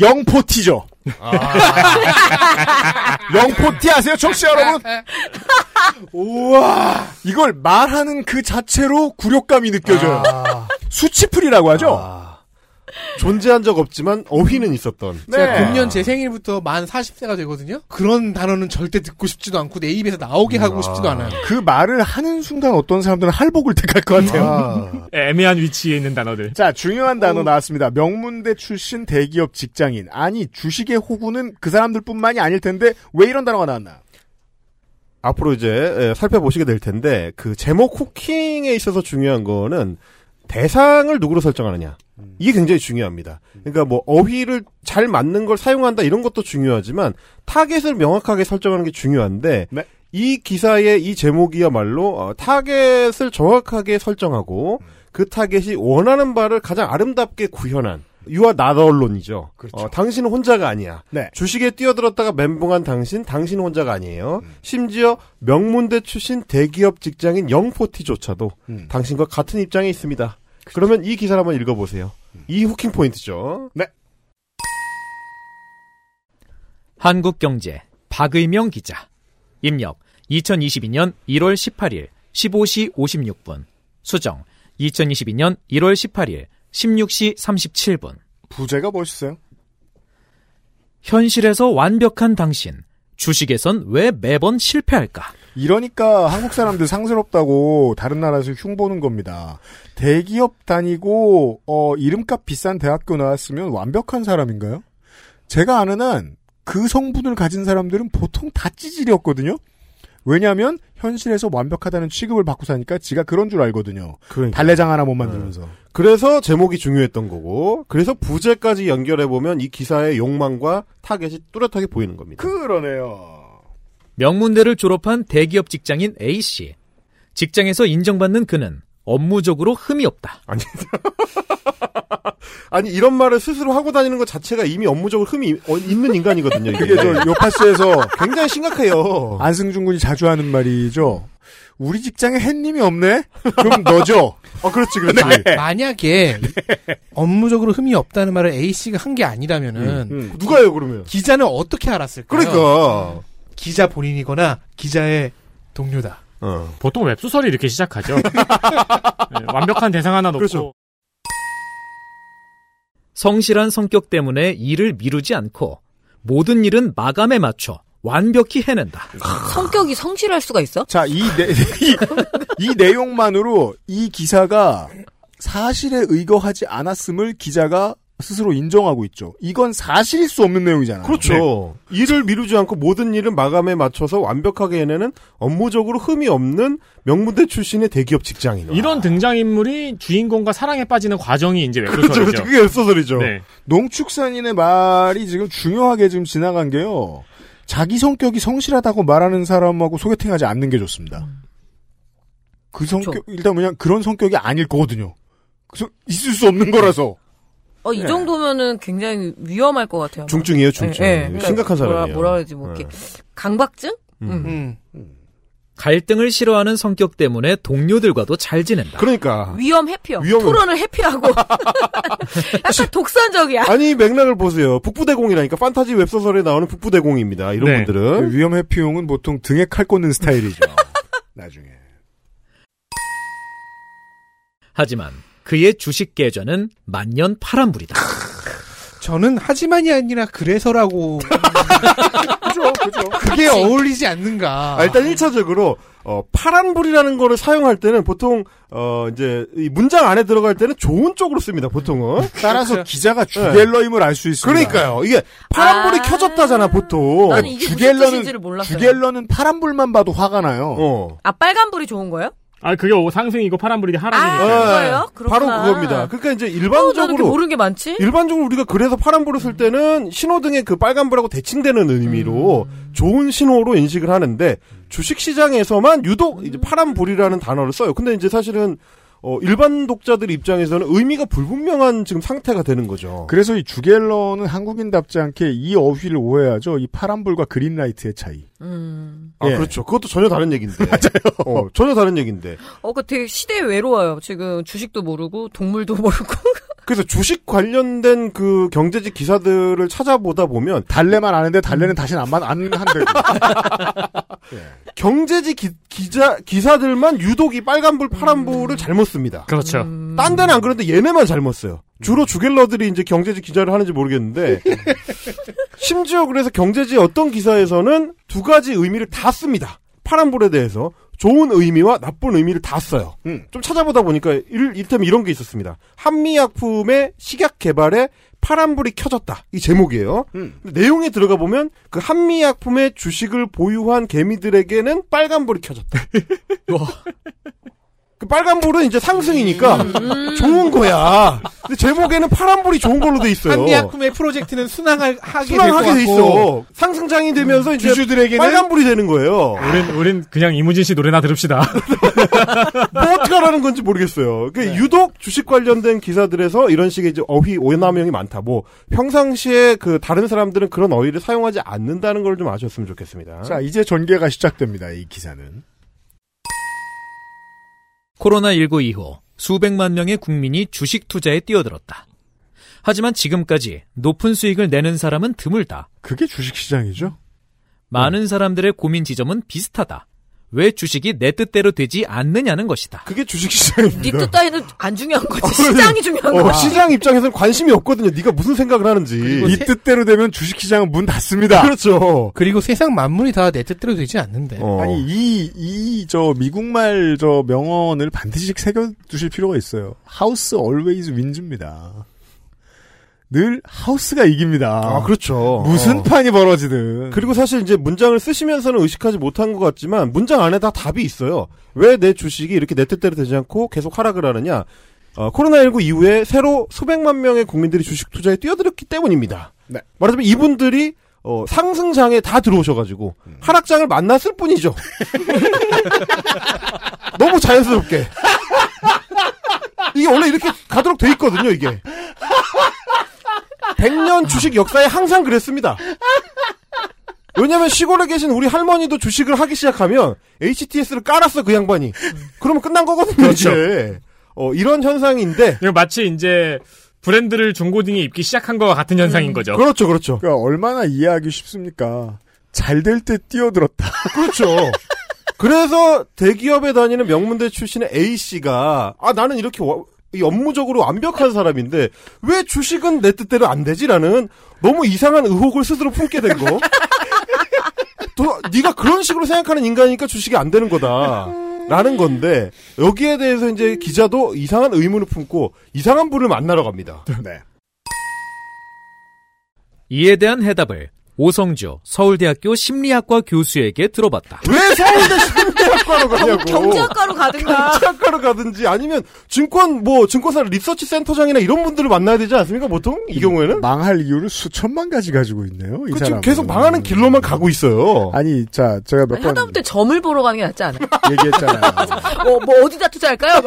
영포티죠. [LAUGHS] 영포티 아세요, 청취자 여러분? 우와. 이걸 말하는 그 자체로 굴욕감이 느껴져요. 수치풀이라고 하죠? 존재한 적 없지만 어휘는 있었던. 제가 금년 제 생일부터 만 40세가 되거든요. 그런 단어는 절대 듣고 싶지도 않고 내 입에서 나오게 하고 싶지도 않아요. 그 말을 하는 순간 어떤 사람들은 할복을 택할 것 같아요. 애매한 위치에 있는 단어들. 자, 중요한 단어 나왔습니다. 명문대 출신 대기업 직장인. 아니, 주식의 호구는 그 사람들뿐만이 아닐 텐데 왜 이런 단어가 나왔나? 앞으로 이제 예, 살펴보시게 될 텐데 그 제목 hooking에 있어서 중요한 거는 대상을 누구로 설정하느냐. 이게 굉장히 중요합니다. 그러니까 뭐 어휘를 잘 맞는 걸 사용한다 이런 것도 중요하지만 타겟을 명확하게 설정하는 게 중요한데 이 기사의 이 제목이야말로 어, 타겟을 정확하게 설정하고 그 타겟이 원하는 바를 가장 아름답게 구현한 유아 나더론이죠. 어, 당신은 혼자가 아니야. 네. 주식에 뛰어들었다가 멘붕한 당신, 당신은 혼자가 아니에요. 심지어 명문대 출신 대기업 직장인 영포티조차도 당신과 같은 입장에 있습니다. 그러면 이 기사를 한번 읽어보세요. 이 후킹 포인트죠. 네. 한국경제 박의명 기자. 입력 2022년 1월 18일 15시 56분. 수정 2022년 1월 18일 16시 37분. 부제가 멋있어요. 현실에서 완벽한 당신. 주식에선 왜 매번 실패할까? 이러니까 한국 사람들 상스럽다고 다른 나라에서 흉 보는 겁니다. 대기업 다니고 어, 이름값 비싼 대학교 나왔으면 완벽한 사람인가요? 제가 아는 한 그 성분을 가진 사람들은 보통 다 찌질이었거든요. 왜냐하면 현실에서 완벽하다는 취급을 받고 사니까 지가 그런 줄 알거든요. 그러니까. 달래장 하나 못 만들면서. 그래서 제목이 중요했던 거고, 그래서 부제까지 연결해 보면 이 기사의 욕망과 타겟이 뚜렷하게 보이는 겁니다. 그러네요. 명문대를 졸업한 대기업 직장인 A씨. 직장에서 인정받는 그는 업무적으로 흠이 없다. 아니, [LAUGHS] 아니, 이런 말을 스스로 하고 다니는 것 자체가 이미 업무적으로 흠이 어- 있는 인간이거든요. 이게. 그게 저 요파스에서 굉장히 심각해요. 안승준 군이 자주 하는 말이죠. 우리 직장에 햇님이 없네? 그럼 [LAUGHS] 너죠? 어, 그렇지, 그렇지. 네. 만약에 업무적으로 흠이 없다는 말을 A 씨가 한 게 아니라면은 음, 음. 누가요, 그러면? 기자는 어떻게 알았을까요? 그러니까. 기자 본인이거나 기자의 동료다. 어. 보통 웹소설이 이렇게 시작하죠. [LAUGHS] 네, 완벽한 대상 하나 놓고 그렇죠. 성실한 성격 때문에 일을 미루지 않고 모든 일은 마감에 맞춰 완벽히 해낸다. 성격이 성실할 수가 있어? 자, 이, 내, 이, 이 내용만으로 이 기사가 사실에 의거하지 않았음을 기자가 스스로 인정하고 있죠. 이건 사실일 수 없는 내용이잖아요. 그렇죠. 일을 미루지 않고 모든 일은 마감에 맞춰서 완벽하게 해내는 업무적으로 흠이 없는 명문대 출신의 대기업 직장인. 이런 등장인물이 주인공과 사랑에 빠지는 과정이 이제 그렇죠, 웹소설이죠. 그렇죠. 그게 웹소설이죠. 네. 농축산인의 말이 지금 중요하게 지금 지나간 게요. 자기 성격이 성실하다고 말하는 사람하고 소개팅하지 않는 게 좋습니다. 그 성격 일단 그냥 그런 성격이 아닐 거거든요. 그래서 있을 수 없는 거라서. 어, 이 네. 정도면은 굉장히 위험할 것 같아요. 중증이에요, 중증. 심각한 뭐라, 사람이에요. 뭐라 그러지, 뭐, 이렇게. 강박증? 음. 갈등을 싫어하는 성격 때문에 동료들과도 잘 지낸다. 그러니까. 위험 회피요. 위험은- 토론을 회피하고. [LAUGHS] 약간 독선적이야. 아니 맥락을 보세요. 북부대공이라니까 판타지 웹소설에 나오는 북부대공입니다. 이런 네. 분들은 위험 회피용은 보통 등에 칼 꽂는 스타일이죠. [LAUGHS] 나중에. 하지만 그의 주식 계좌는 만년 파란불이다. 저는 하지만이 아니라 그래서라고 [LAUGHS] 그죠, 그죠. 그게 어울리지 않는가. 아, 일단 1차적으로 어, 파란불이라는 거를 사용할 때는 보통 어 이제 이 문장 안에 들어갈 때는 좋은 쪽으로 씁니다. 보통은 [LAUGHS] 따라서 그렇죠. 기자가 주갤러임을 알 수 있습니다. 그러니까요. 이게 파란불이 켜졌다잖아 보통. 나는 이게 무슨 뜻인지를 몰랐어요. 주갤러는 파란불만 봐도 화가 나요. 어. 아, 빨간불이 좋은 거예요? 아 그게 상승이고 파란불이 하락이니까. 아, 그거예요? 네. 바로 그렇구나. 그겁니다. 그러니까 이제 어, 일반적으로 이렇게 모르는 게 많지? 일반적으로 우리가 그래서 파란불을 쓸 때는 신호등의 그 빨간불하고 대칭되는 의미로 음. 좋은 신호로 인식을 하는데 주식 시장에서만 유독 이제 파란불이라는 단어를 써요. 근데 이제 사실은 어, 일반 독자들 입장에서는 의미가 불분명한 지금 상태가 되는 거죠. 그래서 이 주갤러는 한국인답지 않게 이 어휘를 오해하죠. 이 파란불과 그린라이트의 차이. 음. 아, 예. 그렇죠. 그것도 전혀 다른 얘기인데. [LAUGHS] 맞아요. 어, 전혀 다른 얘기인데. 어, 그 되게 시대에 외로워요. 지금 주식도 모르고, 동물도 [LAUGHS] 모르고. 그래서 주식 관련된 그 경제지 기사들을 찾아보다 보면 달래만 아는데 달래는 다시는 안, 만- 안 한대고. [LAUGHS] 경제지 기, 기자 기사들만 유독 이 빨간불 파란불을 잘못 씁니다. 그렇죠. 딴 데는 안 그런데 얘네만 잘못 써요. 주로 주갤러들이 이제 경제지 기자를 하는지 모르겠는데 [LAUGHS] 심지어 그래서 경제지 어떤 기사에서는 두 가지 의미를 다 씁니다. 파란불에 대해서 좋은 의미와 나쁜 의미를 다 써요. 좀 찾아보다 보니까 일, 이를테면 이런 게 있었습니다. 한미약품의 식약 개발에 파란불이 켜졌다. 이 제목이에요. 근데 내용에 들어가 보면 그 한미약품의 주식을 보유한 개미들에게는 빨간불이 켜졌다. [LAUGHS] 그 빨간불은 이제 상승이니까 [LAUGHS] 좋은 거야. 근데 제목에는 파란불이 좋은 걸로 돼 있어요. 한미약품의 프로젝트는 순항을 하게 순항하게 돼 될것 같고. 있어. 상승장이 되면서 이제 주주들에게는 빨간불이 되는 거예요. 우린 우린 그냥 이무진 씨 노래나 들읍시다. [LAUGHS] 뭐 어떻게 하라는 건지 모르겠어요. 그 유독 주식 관련된 기사들에서 이런 식의 이제 어휘 오남용이 많다. 뭐 평상시에 그 다른 사람들은 그런 어휘를 사용하지 않는다는 걸 좀 아셨으면 좋겠습니다. 자, 이제 전개가 시작됩니다. 이 기사는. 코로나19 이후 수백만 명의 국민이 주식 투자에 뛰어들었다. 하지만 지금까지 높은 수익을 내는 사람은 드물다. 그게 주식시장이죠? 많은 사람들의 고민 지점은 비슷하다. 왜 주식이 내 뜻대로 되지 않느냐는 것이다. 그게 주식 시장입니다. 네뜻 따위는 안 중요한 거지. 시장이 중요한 어, 거지. 시장 입장에서는 관심이 없거든요. 네가 무슨 생각을 하는지. 이 뜻대로 되면 주식 시장은 문 닫습니다. 그렇죠. 그리고 세상 만물이 다 내 뜻대로 되지 않는데. 어. 아니 이 이 저 미국말 저 명언을 반드시 새겨 두실 필요가 있어요. 하우스 always wins입니다. 늘 하우스가 이깁니다. 아, 그렇죠. 무슨 어. 판이 벌어지든. 그리고 사실 이제 문장을 쓰시면서는 의식하지 못한 것 같지만 문장 안에 다 답이 있어요. 왜 내 주식이 이렇게 내 뜻대로 되지 않고 계속 하락을 하느냐? 어, 코로나19 이후에 새로 수백만 명의 국민들이 주식 투자에 뛰어들었기 때문입니다. 네. 말하자면 이분들이 어, 상승장에 다 들어오셔가지고 하락장을 만났을 뿐이죠. [LAUGHS] 너무 자연스럽게. 이게 원래 이렇게 가도록 돼 있거든요, 이게. 100년 주식 역사에 항상 그랬습니다. 왜냐면 시골에 계신 우리 할머니도 주식을 하기 시작하면 HTS를 깔았어, 그 양반이. 그러면 끝난 거거든요, 그렇죠. 이제. 어, 이런 현상인데. 이거 마치 이제 브랜드를 중고등에 입기 시작한 것과 같은 현상인 거죠. 그렇죠, 그렇죠. 그러니까 얼마나 이해하기 쉽습니까? 잘 될 때 뛰어들었다. 그렇죠. 그래서 대기업에 다니는 명문대 출신의 A씨가, 아, 나는 이렇게 업무적으로 완벽한 사람인데, 왜 주식은 내 뜻대로 안 되지라는 너무 이상한 의혹을 스스로 품게 된 거. [LAUGHS] 또, 네가 그런 식으로 생각하는 인간이니까 주식이 안 되는 거다. 라는 건데, 여기에 대해서 이제 기자도 이상한 의문을 품고, 이상한 분을 만나러 갑니다. 네. 이에 대한 해답을 오성주 서울대학교 심리학과 교수에게 들어봤다. 왜 서울대 심리학과로 가냐고. 경제학과로 가든가. 경제학과로 가든지 아니면 증권 뭐 증권사 리서치 센터장이나 이런 분들을 만나야 되지 않습니까? 보통 이 경우에는 망할 이유를 수천만 가지 가지고 있네요. 이그 사람 지금 계속 망하는 길로만 가고 있어요. 아니, 자, 제가 몇번 하다못해 점을 보러 가는 게 낫지 않아요? 얘기했잖아요. [LAUGHS] 뭐, 뭐 어디다 투자할까요?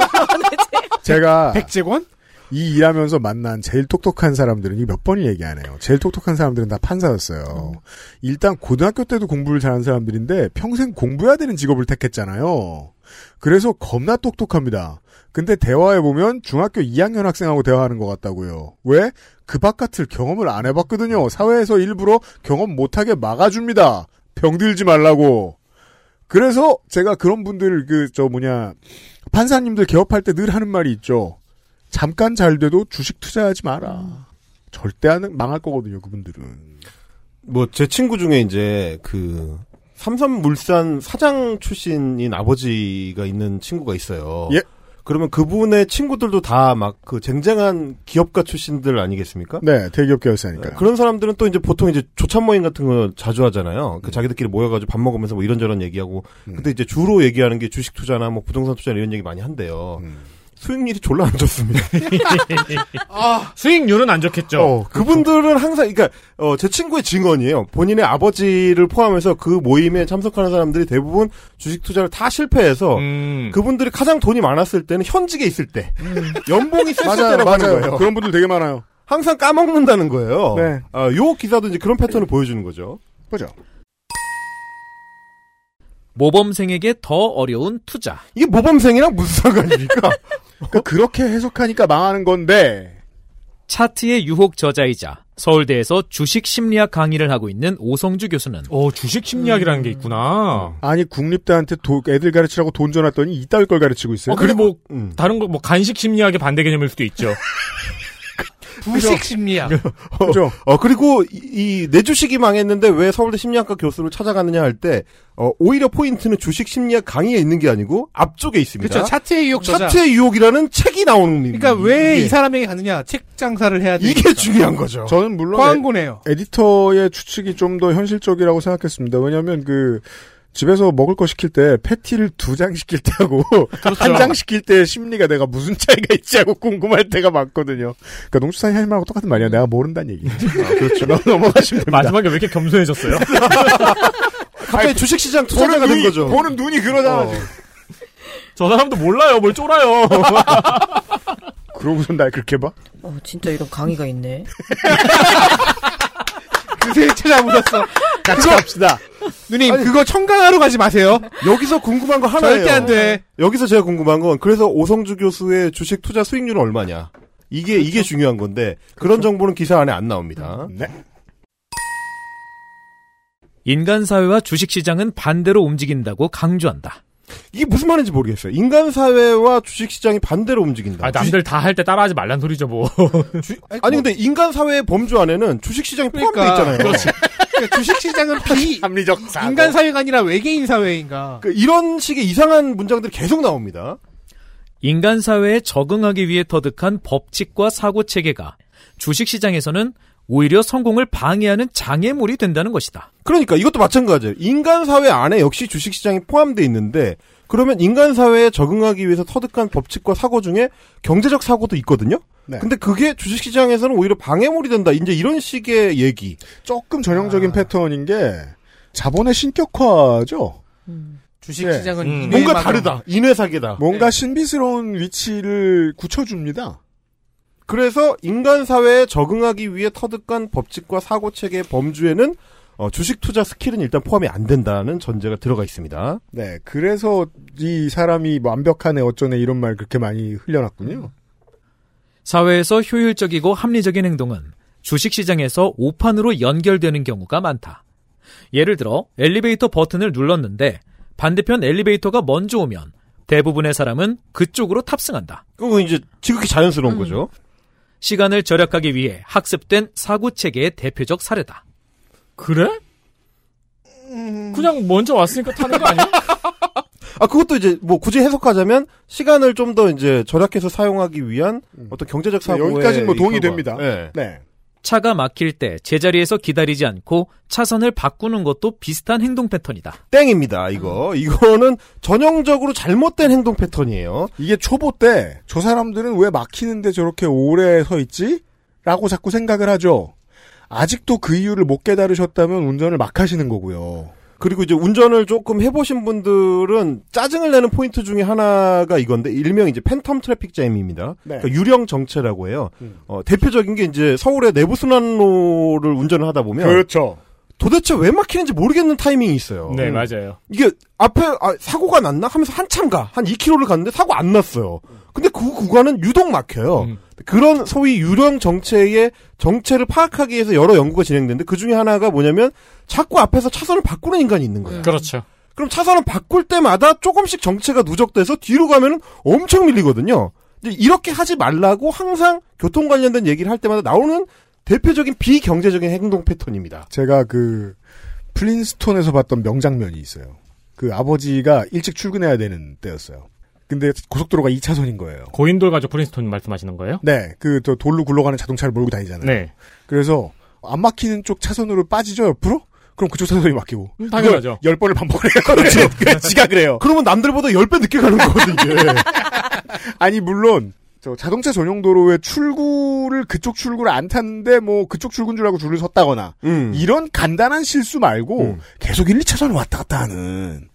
제가 [LAUGHS] 백재권? 이 일하면서 만난 제일 똑똑한 사람들은 이몇 번을 얘기 안 해요. 제일 똑똑한 사람들은 다 판사였어요. 일단 고등학교 때도 공부를 잘하는 사람들인데 평생 공부해야 되는 직업을 택했잖아요. 그래서 겁나 똑똑합니다. 근데 대화해 보면 중학교 2학년 학생하고 대화하는 것 같다고요. 왜? 그 바깥을 경험을 안 해봤거든요. 사회에서 일부러 경험 못하게 막아줍니다. 병들지 말라고. 그래서 제가 그런 분들 그 저 뭐냐 판사님들 개업할 때 늘 하는 말이 있죠. 잠깐 잘 돼도 주식 투자하지 마라. 절대 안 망할 거거든요, 그분들은. 뭐 제 친구 중에 이제 그 삼성물산 사장 출신인 아버지가 있는 친구가 있어요. 예. 그러면 그분의 친구들도 다 막 그 쟁쟁한 기업가 출신들 아니겠습니까? 네, 대기업 계열사니까요. 그런 사람들은 또 이제 보통 이제 조찬 모임 같은 거 자주 하잖아요. 그 자기들끼리 모여가지고 밥 먹으면서 뭐 이런저런 얘기하고. 근데 이제 주로 얘기하는 게 주식 투자나 뭐 부동산 투자 이런 얘기 많이 한대요. 수익률이 졸라 안 좋습니다. [LAUGHS] 아, 수익률은 안 좋겠죠. 어, 그분들은 항상, 그러니까 어, 제 친구의 증언이에요. 본인의 아버지를 포함해서 그 모임에 참석하는 사람들이 대부분 주식 투자를 다 실패해서 음. 그분들이 가장 돈이 많았을 때는 현직에 있을 때, [LAUGHS] 연봉이 셌을 때라고 하는 맞아요. 거예요. 그런 분들 되게 많아요. 항상 까먹는다는 거예요. 네. 아, 요 기사도 이제 그런 패턴을 보여주는 거죠. 보죠. 모범생에게 더 어려운 투자. 이게 모범생이랑 무슨 상관입니까? [LAUGHS] 그러니까 그렇게 해석하니까 망하는 건데. 차트의 유혹 저자이자 서울대에서 주식 심리학 강의를 하고 있는 오성주 교수는 어, 주식 심리학이라는 게 있구나. 아니 국립대한테 도- 애들 가르치라고 돈 줘놨더니 이따위 걸 가르치고 있어요. 어, 그리고 뭐 음. 다른 거 뭐 간식 심리학의 반대 개념일 수도 있죠. [LAUGHS] 부식 심리학. [LAUGHS] 그죠. 어, 그리고 이, 내 주식이 망했는데 왜 서울대 심리학과 교수를 찾아가느냐 할 때, 어, 오히려 포인트는 주식 심리학 강의에 있는 게 아니고 앞쪽에 있습니다. 그렇죠. 차트의 유혹 저자. 차트의 유혹이라는 책이 나오는 그러니까 왜이 이게- 사람에게 가느냐? 책 장사를 해야 돼. 이게 중요한 거죠. 저는 물론 광고네요. 에, 디터의 추측이 좀 더 현실적이라고 생각했습니다. 왜냐하면 그 집에서 먹을 거 시킬 때 패티를 두 장 시킬 때하고 [LAUGHS] 한장 시킬 때 심리가 내가 무슨 차이가 있지 하고 궁금할 때가 많거든요. 그러니까 농수산 현실하고 똑같은 말이야. 내가 모른다는 얘기. 그렇죠. [LAUGHS] 넘- 넘어가시면 됩니다. 마지막에 왜 이렇게 겸손해졌어요? [LAUGHS] 갑자기 주식시장 투자자가 된 눈이, 거죠. 보는 눈이 그러잖아. 어. 저 사람도 몰라요. 뭘 쫄아요. 그러고선 날 그렇게 봐? 어, 진짜 이런 강의가 있네. 그새 찾아보셨어. 같이 갑시다. 누님, 그거 청강하러 가지 마세요. 여기서 궁금한 거 하나예요. 절대 안 돼. 여기서 제가 궁금한 건 그래서 오성주 교수의 주식 투자 수익률은 얼마냐? 이게 이게 중요한 건데 그런 정보는 기사 안에 안 나옵니다. 네. 인간 사회와 주식 시장은 반대로 움직인다고 강조한다. 이게 무슨 말인지 모르겠어요. 인간 사회와 주식 시장이 반대로 움직인다. 아, 남들 다 할 때 따라하지 말란 소리죠, 뭐. [LAUGHS] 아니 근데 인간 사회의 범주 안에는 주식 시장이 포함되어 그러니까. 있잖아요. 그렇지. 그러니까 주식 시장은 비 [LAUGHS] 합리적 인간 사회가 아니라 외계인 사회인가. 그 이런 식의 이상한 문장들이 계속 나옵니다. 인간 사회에 적응하기 위해 터득한 법칙과 사고 체계가 주식 시장에서는 오히려 성공을 방해하는 장애물이 된다는 것이다. 그러니까 이것도 마찬가지예요. 인간 사회 안에 역시 주식 시장이 포함되어 있는데 그러면 인간 사회에 적응하기 위해서 터득한 법칙과 사고 중에 경제적 사고도 있거든요. 네. 근데 그게 주식 시장에서는 오히려 방해물이 된다. 이제 이런 식의 얘기. 조금 전형적인 패턴인 게 자본의 신격화죠. 주식 네. 시장은 음. 인외 뭔가 마감. 다르다. 인외 사계다. 뭔가 신비스러운 위치를 굳혀줍니다. 그래서 인간 사회에 적응하기 위해 터득한 법칙과 사고 체계의 범주에는 어, 주식 투자 스킬은 일단 포함이 안 된다는 전제가 들어가 있습니다. 네, 그래서 이 사람이 뭐 완벽하네 어쩌네 이런 말 그렇게 많이 흘려놨군요. 사회에서 효율적이고 합리적인 행동은 주식 시장에서 오판으로 연결되는 경우가 많다. 예를 들어 엘리베이터 버튼을 눌렀는데 반대편 엘리베이터가 먼저 오면 대부분의 사람은 그쪽으로 탑승한다. 그거 이제 지극히 자연스러운 거죠. 시간을 절약하기 위해 학습된 사고 체계의 대표적 사례다. 그래? 그냥 먼저 왔으니까 타는 거 아니야? [LAUGHS] 아 그것도 이제 뭐 굳이 해석하자면 시간을 좀 더 이제 절약해서 사용하기 위한 어떤 경제적 사고에 네, 여기까지는 뭐 동의 결과. 됩니다. 네. 네. 차가 막힐 때 제자리에서 기다리지 않고 차선을 바꾸는 것도 비슷한 행동 패턴이다. 땡입니다. 이거 이거는 전형적으로 잘못된 행동 패턴이에요. 이게 초보 때 저 사람들은 왜 막히는데 저렇게 오래 서 있지? 라고 자꾸 생각을 하죠. 아직도 그 이유를 못 깨달으셨다면 운전을 막 하시는 거고요. 그리고 이제 운전을 조금 해보신 분들은 짜증을 내는 포인트 중에 하나가 이건데 일명 이제 phantom traffic jam입니다. 네. 그러니까 유령 정체라고 해요. 음. 어, 대표적인 게 이제 서울의 내부 순환로를 운전을 하다 보면 그렇죠. 도대체 왜 막히는지 모르겠는 타이밍이 있어요. 네, 맞아요. 이게 앞에 아, 사고가 났나 하면서 한참 가. 한 2km를 갔는데 사고 안 났어요. 근데 그 구간은 유독 막혀요. 음. 그런 소위 유령 정체의 정체를 파악하기 위해서 여러 연구가 진행되는데 그 중에 하나가 뭐냐면 자꾸 앞에서 차선을 바꾸는 인간이 있는 거예요. 그렇죠. 그럼 차선을 바꿀 때마다 조금씩 정체가 누적돼서 뒤로 가면은 엄청 밀리거든요. 이렇게 하지 말라고 항상 교통 관련된 얘기를 할 때마다 나오는 대표적인 비경제적인 행동 패턴입니다. 제가 그 플린스톤에서 봤던 명장면이 있어요. 그 아버지가 일찍 출근해야 되는 때였어요. 근데 고속도로가 2차선인 거예요. 고인돌 가족 프린스톤 말씀하시는 거예요? 네, 그 저 돌로 굴러가는 자동차를 몰고 다니잖아요. 네. 그래서 안 막히는 쪽 차선으로 빠지죠 옆으로? 그럼 그쪽 차선이 막히고. 음, 당연하죠. 열 번을 반복을 해요. 그렇죠. 그래, 지가 그래요. 그러면 남들보다 10배 늦게 가는 거거든요. 이게. [LAUGHS] 아니 물론 저 자동차 전용 도로에 출구를 그쪽 출구를 안 탔는데 뭐 그쪽 출구인 줄 알고 줄을 섰다거나 음. 이런 간단한 실수 말고 음. 계속 1, 2차선을 왔다 갔다 하는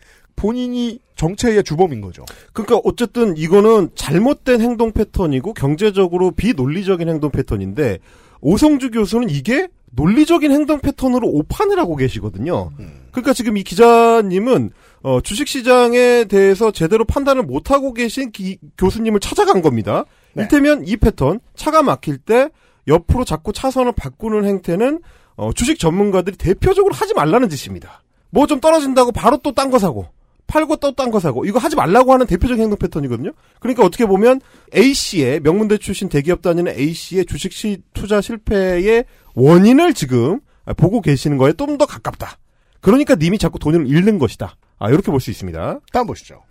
본인이 정체의 주범인 거죠. 그러니까 어쨌든 이거는 잘못된 행동 패턴이고 경제적으로 비논리적인 행동 패턴인데 오성주 교수는 이게 논리적인 행동 패턴으로 오판을 하고 계시거든요. 그러니까 지금 이 기자님은 어, 주식시장에 대해서 제대로 판단을 못하고 계신 기- 교수님을 찾아간 겁니다. 네. 이를테면 이 패턴 차가 막힐 때 옆으로 자꾸 차선을 바꾸는 행태는 어, 주식 전문가들이 대표적으로 하지 말라는 짓입니다. 뭐 좀 떨어진다고 바로 또 딴 거 사고 팔고 또 딴 거 사고 이거 하지 말라고 하는 대표적인 행동 패턴이거든요. 그러니까 어떻게 보면 A 씨의 명문대 출신 대기업 다니는 A 씨의 주식 시 투자 실패의 원인을 지금 보고 계시는 거에 좀 더 가깝다. 그러니까 님이 자꾸 돈을 잃는 것이다. 아 이렇게 볼 수 있습니다. 다음 보시죠.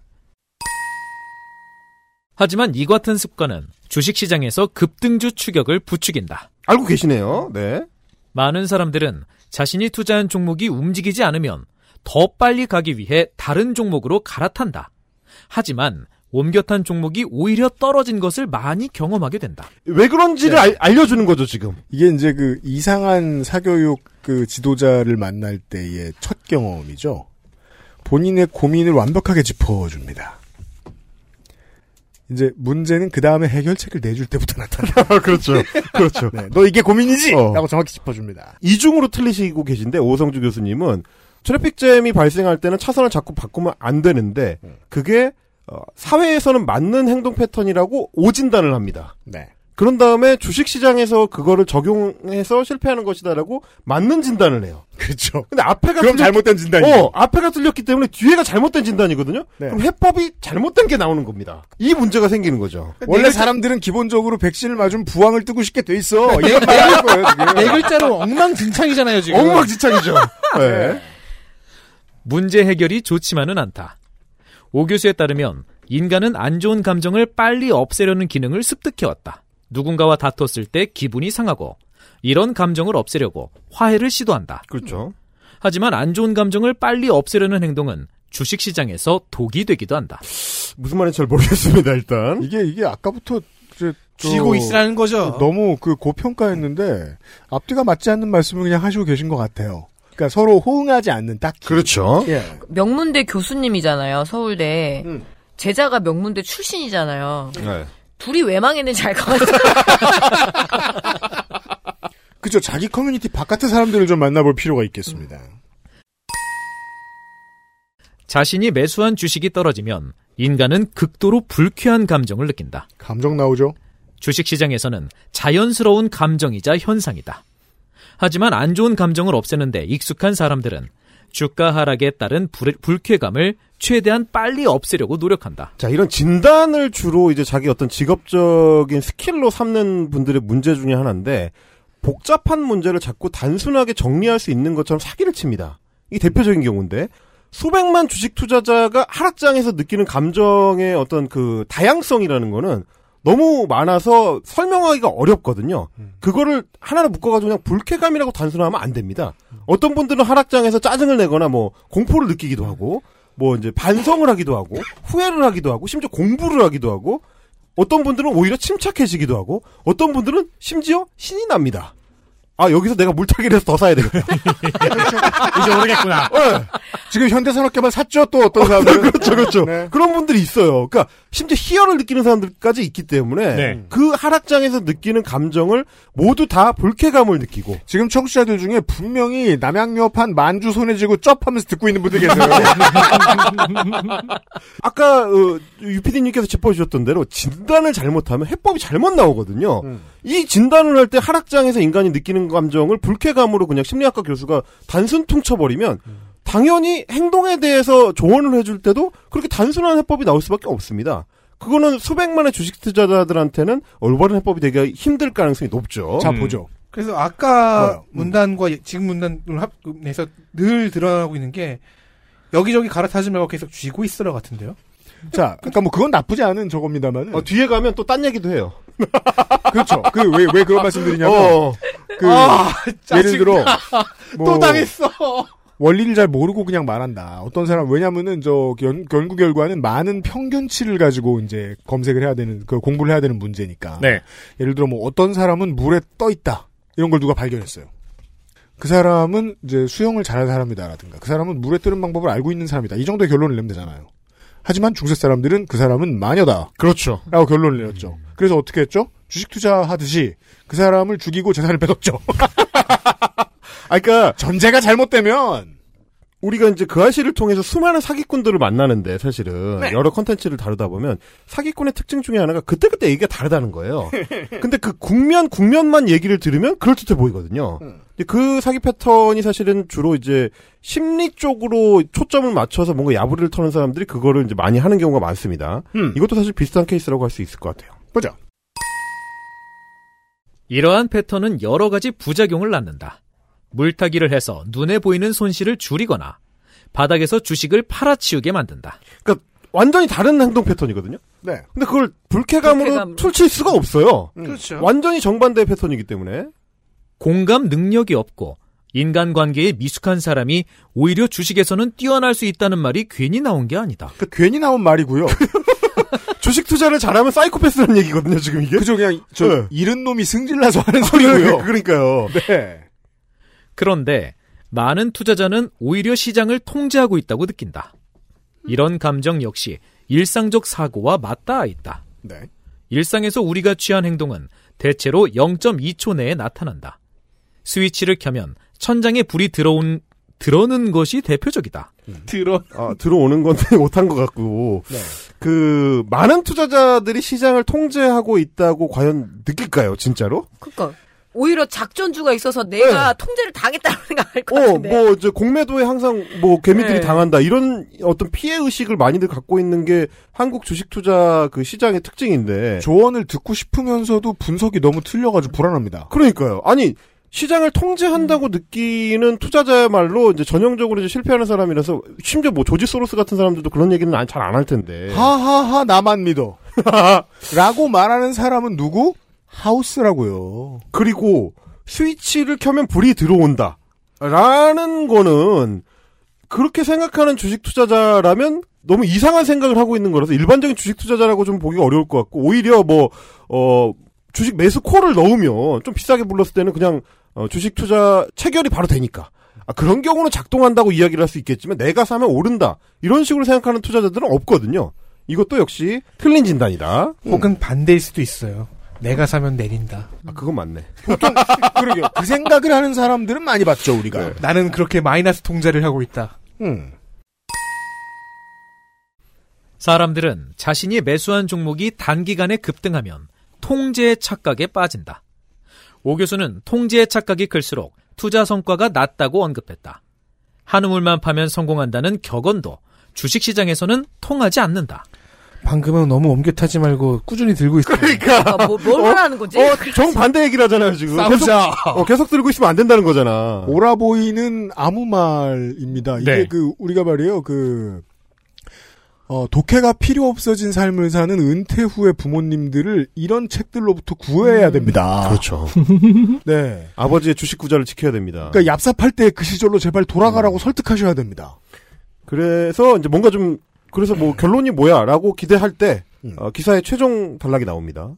하지만 이 같은 습관은 주식시장에서 급등주 추격을 부추긴다. 알고 계시네요. 네. 많은 사람들은 자신이 투자한 종목이 움직이지 않으면 더 빨리 가기 위해 다른 종목으로 갈아탄다. 하지만 옮겨 탄 종목이 오히려 떨어진 것을 많이 경험하게 된다. 왜 그런지를 네. 알, 알려주는 거죠 지금. 이게 이제 그 이상한 사교육 그 지도자를 만날 때의 첫 경험이죠. 본인의 고민을 완벽하게 짚어줍니다. 이제 문제는 그 다음에 해결책을 내줄 때부터 나타나. [LAUGHS] 그렇죠. 그렇죠. 네, 너 이게 고민이지? 어. 라고 정확히 짚어줍니다. 이중으로 틀리시고 계신데 오성주 교수님은 트래픽잼이 발생할 때는 차선을 자꾸 바꾸면 안 되는데 그게 어, 사회에서는 맞는 행동 패턴이라고 오진단을 합니다. 네. 그런 다음에 주식시장에서 그거를 적용해서 실패하는 것이다라고 맞는 진단을 해요. 그렇죠. 근데 앞에가 그럼 잘못된 진단이죠. 어, 앞에가 틀렸기 때문에 뒤에가 잘못된 진단이거든요. 네. 그럼 해법이 잘못된 게 나오는 겁니다. 이 문제가 생기는 거죠. 원래 사람들은 기본적으로 백신을 맞으면 부항을 뜨고 싶게 돼 있어. 거예요, [LAUGHS] 지금. 네 글자로 엉망진창이잖아요, 지금. 엉망진창이죠. [LAUGHS] 네. 문제 해결이 좋지만은 않다. 오 교수에 따르면 인간은 안 좋은 감정을 빨리 없애려는 기능을 습득해왔다. 누군가와 다퉜을 때 기분이 상하고 이런 감정을 없애려고 화해를 시도한다. 그렇죠. 하지만 안 좋은 감정을 빨리 없애려는 행동은 주식시장에서 독이 되기도 한다. 무슨 말인지 잘 모르겠습니다, 일단. 이게, 이게 아까부터, 쥐고 있으라는 거죠. 너무 그 고평가했는데, 앞뒤가 맞지 않는 말씀을 그냥 하시고 계신 것 같아요. 그러니까 서로 호응하지 않는 딱. 그렇죠. 예. 명문대 교수님이잖아요, 서울대. 음. 제자가 명문대 출신이잖아요. 네. 둘이 왜 망했는지 알 것 같아요. 그죠. 자기 커뮤니티 바깥의 사람들을 좀 만나볼 필요가 있겠습니다. 자신이 매수한 주식이 떨어지면 인간은 극도로 불쾌한 감정을 느낀다. 감정 나오죠? 주식시장에서는 자연스러운 감정이자 현상이다. 하지만 안 좋은 감정을 없애는데 익숙한 사람들은 주가 하락에 따른 불, 불쾌감을 최대한 빨리 없애려고 노력한다. 자, 이런 진단을 주로 이제 자기 어떤 직업적인 스킬로 삼는 분들의 문제 중에 하나인데, 복잡한 문제를 자꾸 단순하게 정리할 수 있는 것처럼 사기를 칩니다. 이 대표적인 경우인데, 수백만 주식 투자자가 하락장에서 느끼는 감정의 어떤 그 다양성이라는 거는 너무 많아서 설명하기가 어렵거든요. 그거를 하나로 묶어가지고 그냥 불쾌감이라고 단순화하면 안 됩니다. 어떤 분들은 하락장에서 짜증을 내거나 뭐 공포를 느끼기도 하고 뭐 이제 반성을 하기도 하고 후회를 하기도 하고 심지어 공부를 하기도 하고 어떤 분들은 오히려 침착해지기도 하고 어떤 분들은 심지어 신이 납니다. 아 여기서 내가 물타기를 해서 더 사야 되겠다. [LAUGHS] 이제 모르겠구나. 지금 현대산업개발 샀죠? 또 어떤 사람들은. 그렇죠, 그렇죠. 네. 그런 분들이 있어요. 그러니까 심지어 희열을 느끼는 사람들까지 있기 때문에 네. 그 하락장에서 느끼는 감정을 모두 다 불쾌감을 느끼고 지금 청취자들 중에 분명히 남양유업한 만주 손에 쥐고 쩝하면서 듣고 있는 분들 계세요. [LAUGHS] 아까 어, 유피디님께서 짚어주셨던 대로 진단을 잘못하면 해법이 잘못 나오거든요. 음. 이 진단을 할 때 하락장에서 인간이 느끼는 감정을 불쾌감으로 그냥 심리학과 교수가 단순 퉁쳐버리면 당연히 행동에 대해서 조언을 해줄 때도 그렇게 단순한 해법이 나올 수밖에 없습니다. 그거는 수백만의 주식 투자자들한테는 올바른 해법이 되기 힘들 가능성이 높죠. 자, 보죠. 그래서 아까? 음. 문단과 지금 문단을 합해서 늘 드러나고 있는 게 여기저기 갈아타지 말고 계속 쥐고 있으라 같은데요. 자, 그러니까 뭐 그건 나쁘지 않은 저겁니다만. 어, 뒤에 가면 또 딴 얘기도 해요. 그렇죠. 그 왜 왜 그런 말씀드리냐면 어. 그 아, 예를 들어 [LAUGHS] 뭐 또 당했어. 원리를 잘 모르고 그냥 말한다. 어떤 사람 왜냐면은 저 연, 연구 결과는 많은 평균치를 가지고 이제 검색을 해야 되는 그 공부를 해야 되는 문제니까. 네. 예를 들어 뭐 어떤 사람은 물에 떠 있다. 이런 걸 누가 발견했어요. 그 사람은 이제 수영을 잘하는 사람이다라든가 그 사람은 물에 뜨는 방법을 알고 있는 사람이다. 이 정도의 결론을 내면 되잖아요. 하지만 중세 사람들은 그 사람은 마녀다. 그렇죠. 라고 결론을 내렸죠. 그래서 어떻게 했죠? 주식 투자하듯이 그 사람을 죽이고 재산을 뺏었죠. [LAUGHS] 아, 그러니까 전제가 잘못되면 우리가 이제 그 아시를 통해서 수많은 사기꾼들을 만나는데 사실은 네. 여러 컨텐츠를 다루다 보면 사기꾼의 특징 중에 하나가 그때그때 얘기가 다르다는 거예요. [LAUGHS] 근데 그 국면 국면만 얘기를 들으면 그럴듯해 보이거든요. 근데 그 사기 패턴이 사실은 주로 이제 심리 쪽으로 초점을 맞춰서 뭔가 야부리를 터는 사람들이 그거를 이제 많이 하는 경우가 많습니다. 음. 이것도 사실 비슷한 케이스라고 할 수 있을 것 같아요. 보자. 이러한 패턴은 여러 가지 부작용을 낳는다. 물타기를 해서 눈에 보이는 손실을 줄이거나 바닥에서 주식을 팔아치우게 만든다. 그러니까 완전히 다른 행동 패턴이거든요. 네. 근데 그걸 불쾌감으로, 불쾌감으로. 툴칠 수가 없어요. 그렇죠. 완전히 정반대의 패턴이기 때문에 공감 능력이 없고 인간관계에 미숙한 사람이 오히려 주식에서는 뛰어날 수 있다는 말이 괜히 나온 게 아니다. 그 괜히 나온 말이고요. [LAUGHS] 주식 투자를 잘하면 사이코패스라는 얘기거든요, 지금 이게. 그죠 그냥 저 네. 잃은 놈이 승질나서 하는 소리고요. [LAUGHS] 그러니까요. 네. 그런데 많은 투자자는 오히려 시장을 통제하고 있다고 느낀다. 이런 감정 역시 일상적 사고와 맞닿아 있다. 네. 일상에서 우리가 취한 행동은 대체로 0.2초 내에 나타난다. 스위치를 켜면 천장에 불이 들어온 들어는 것이 대표적이다. 들어 아, 들어오는 건데 [LAUGHS] 못한 것 같고 그 많은 투자자들이 시장을 통제하고 있다고 과연 느낄까요, 진짜로? 그러니까 오히려 작전주가 있어서 내가 통제를 당했다는 생각할 것 어, 같은데. 뭐, 이제, 공매도에 항상, 뭐, 개미들이 네. 당한다. 이런 어떤 피해 의식을 많이들 갖고 있는 게 한국 주식 투자 그 시장의 특징인데. 조언을 듣고 싶으면서도 분석이 너무 틀려가지고 불안합니다. 그러니까요. 아니, 시장을 통제한다고 느끼는 투자자야말로 이제 전형적으로 이제 실패하는 사람이라서 심지어 뭐 조지 소로스 같은 사람들도 그런 얘기는 잘 안 할 텐데. 하하하 나만 믿어. [LAUGHS] 라고 말하는 사람은 누구? 하우스라고요. 그리고 스위치를 켜면 불이 들어온다. 라는 거는 그렇게 생각하는 주식 투자자라면 너무 이상한 생각을 하고 있는 거라서 일반적인 주식 투자자라고 좀 보기가 어려울 것 같고 오히려 뭐, 어, 주식 매수 콜을 넣으면 좀 비싸게 불렀을 때는 그냥 어, 주식 투자 체결이 바로 되니까. 아, 그런 경우는 작동한다고 이야기를 할 수 있겠지만 내가 사면 오른다. 이런 식으로 생각하는 투자자들은 없거든요. 이것도 역시 틀린 진단이다. 혹은 반대일 수도 있어요. 내가 사면 내린다. 아, 그건 맞네. [LAUGHS] 그러게요. 그 생각을 하는 사람들은 많이 봤죠, 우리가. 나는 그렇게 마이너스 통제를 하고 있다. 음. 사람들은 자신이 매수한 종목이 단기간에 급등하면 통제의 착각에 빠진다. 오 교수는 통제의 착각이 클수록 투자 성과가 낮다고 언급했다. 한우물만 파면 성공한다는 격언도 주식시장에서는 통하지 않는다. 방금은 너무 옮겨타지 말고 꾸준히 들고 있어. 그러니까. 뭐, 뭘 말하는 거지? 어, 정반대 얘기를 하잖아요, 지금. 싸우자. 계속, 어, 계속 들고 있으면 안 된다는 거잖아. 오라 보이는 아무 말입니다. 이게 네. 그 우리가 말이에요. 그 어, 독해가 필요 없어진 삶을 사는 은퇴 후의 부모님들을 이런 책들로부터 구해야 됩니다. 그렇죠. [LAUGHS] 네. 아버지의 주식 구자를 지켜야 됩니다. 그러니까 얍삽할 때 그 시절로 제발 돌아가라고 설득하셔야 됩니다. 그래서 이제 뭔가 좀 그래서 뭐 결론이 뭐야라고 기대할 때 어, 기사의 최종 단락이 나옵니다.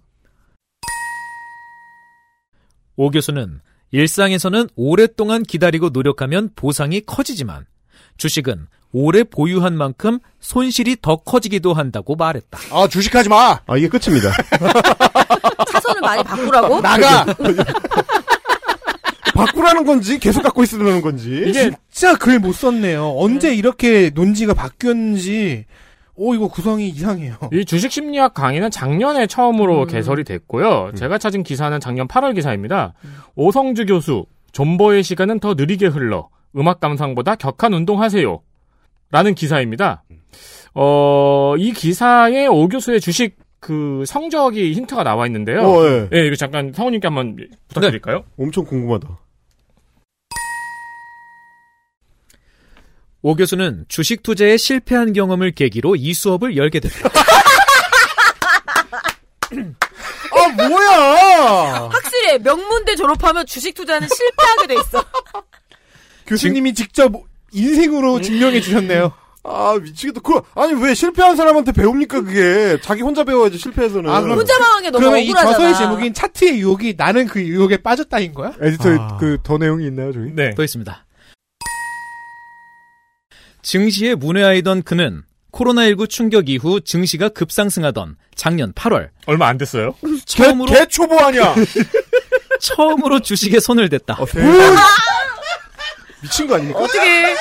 오 교수는 일상에서는 오랫동안 기다리고 노력하면 보상이 커지지만 주식은 오래 보유한 만큼 손실이 더 커지기도 한다고 말했다. 아 주식하지 마. 아 이게 끝입니다. [LAUGHS] 차선을 많이 바꾸라고? 나가. [LAUGHS] 바꾸라는 건지 계속 갖고 있으라는 건지. 이게 진짜 글 못 썼네요. 언제 이렇게 논지가 바뀌었는지, 오, 이거 구성이 이상해요. 이 주식 심리학 강의는 작년에 처음으로 개설이 됐고요. 제가 찾은 기사는 작년 8월 기사입니다. 오성주 교수, 존버의 시간은 더 느리게 흘러 음악 감상보다 격한 운동하세요. 라는 기사입니다. 어, 이 기사에 오 교수의 주식 그 성적이 힌트가 나와 있는데요. 어, 예. 예, 이거 잠깐 성우님께 한번 부탁드릴까요? 엄청 궁금하다. 오 교수는 주식 투자에 실패한 경험을 계기로 이 수업을 열게 됐다. [LAUGHS] 아 뭐야? 확실히 명문대 졸업하면 주식 투자는 실패하게 돼 있어. [LAUGHS] 교수님이 직접 인생으로 증명해 주셨네요. 아 미치겠다. 그 아니 왜 실패한 사람한테 배웁니까 그게? 자기 혼자 배워야지 실패해서는. 아, 그럼- 혼자 망한 게 너무 그러면 이 억울하잖아. 저서의 제목인 차트의 유혹이 나는 그 유혹에 빠졌다인 거야? 에디터에 아. 그더 내용이 있나요, 저기? 네. 또 있습니다. 증시에 문외아이던 그는 코로나19 충격 이후 증시가 급상승하던 작년 8월 얼마 안 됐어요. 처음으로 개 초보 아니야. [LAUGHS] 처음으로 주식에 손을 댔다. 미친 거 아닙니까? 어떻게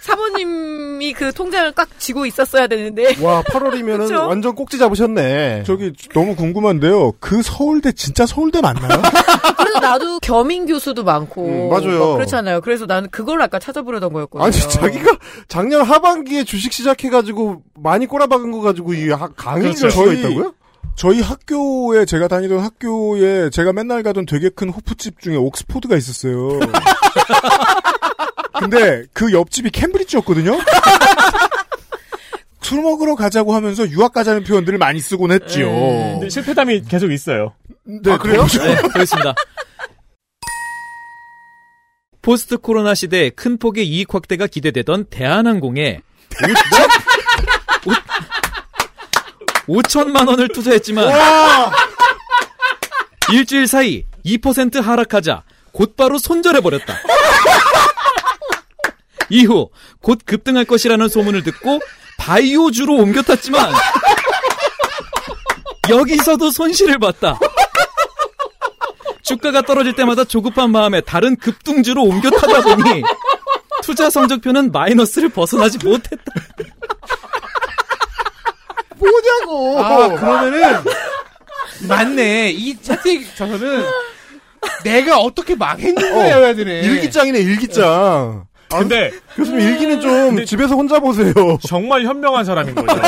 사모님 이 그 통장을 꽉 쥐고 있었어야 되는데. 와 8월이면은 [LAUGHS] 그쵸? 완전 꼭지 잡으셨네. 저기 너무 궁금한데요. 그 서울대 진짜 서울대 맞나요? [LAUGHS] 그래서 나도 겸임 교수도 많고. 음, 맞아요. 막 그렇잖아요. 그래서 나는 그걸 아까 찾아보려던 거였거든요. 아니 자기가 작년 하반기에 주식 시작해가지고 많이 꼬라박은 거 가지고 이 하- 강의를 그렇죠. 할 수가 저희- 있다고요? 저희 학교에 제가 다니던 학교에 제가 맨날 가던 되게 큰 호프집 중에 옥스포드가 있었어요. [LAUGHS] 근데 그 옆집이 캠브리지였거든요. [LAUGHS] 술 먹으러 가자고 하면서 유학 가자는 표현들을 많이 쓰곤 했지요. 근데 실패담이 계속 있어요. 네, 아, 그래요? 네, 그렇습니다. 포스트 코로나 시대에 큰 폭의 이익 확대가 기대되던 대한항공에 5천, 만 원을 투자했지만 일주일 사이 2% 하락하자 곧바로 손절해버렸다. 이후 곧 급등할 것이라는 소문을 듣고 바이오주로 옮겨 탔지만 여기서도 손실을 봤다. 주가가 떨어질 때마다 조급한 마음에 다른 급등주로 옮겨 타다 보니 투자 성적표는 마이너스를 벗어나지 못했다. 뭐냐고. 아, 그러면은, 맞네. 이 차트에 저서는 내가 어떻게 망했는가 해야 되네. 일기장이네, 일기장. 근데 교수님 일기는 좀 집에서 혼자 보세요. 정말 현명한 사람인 거죠.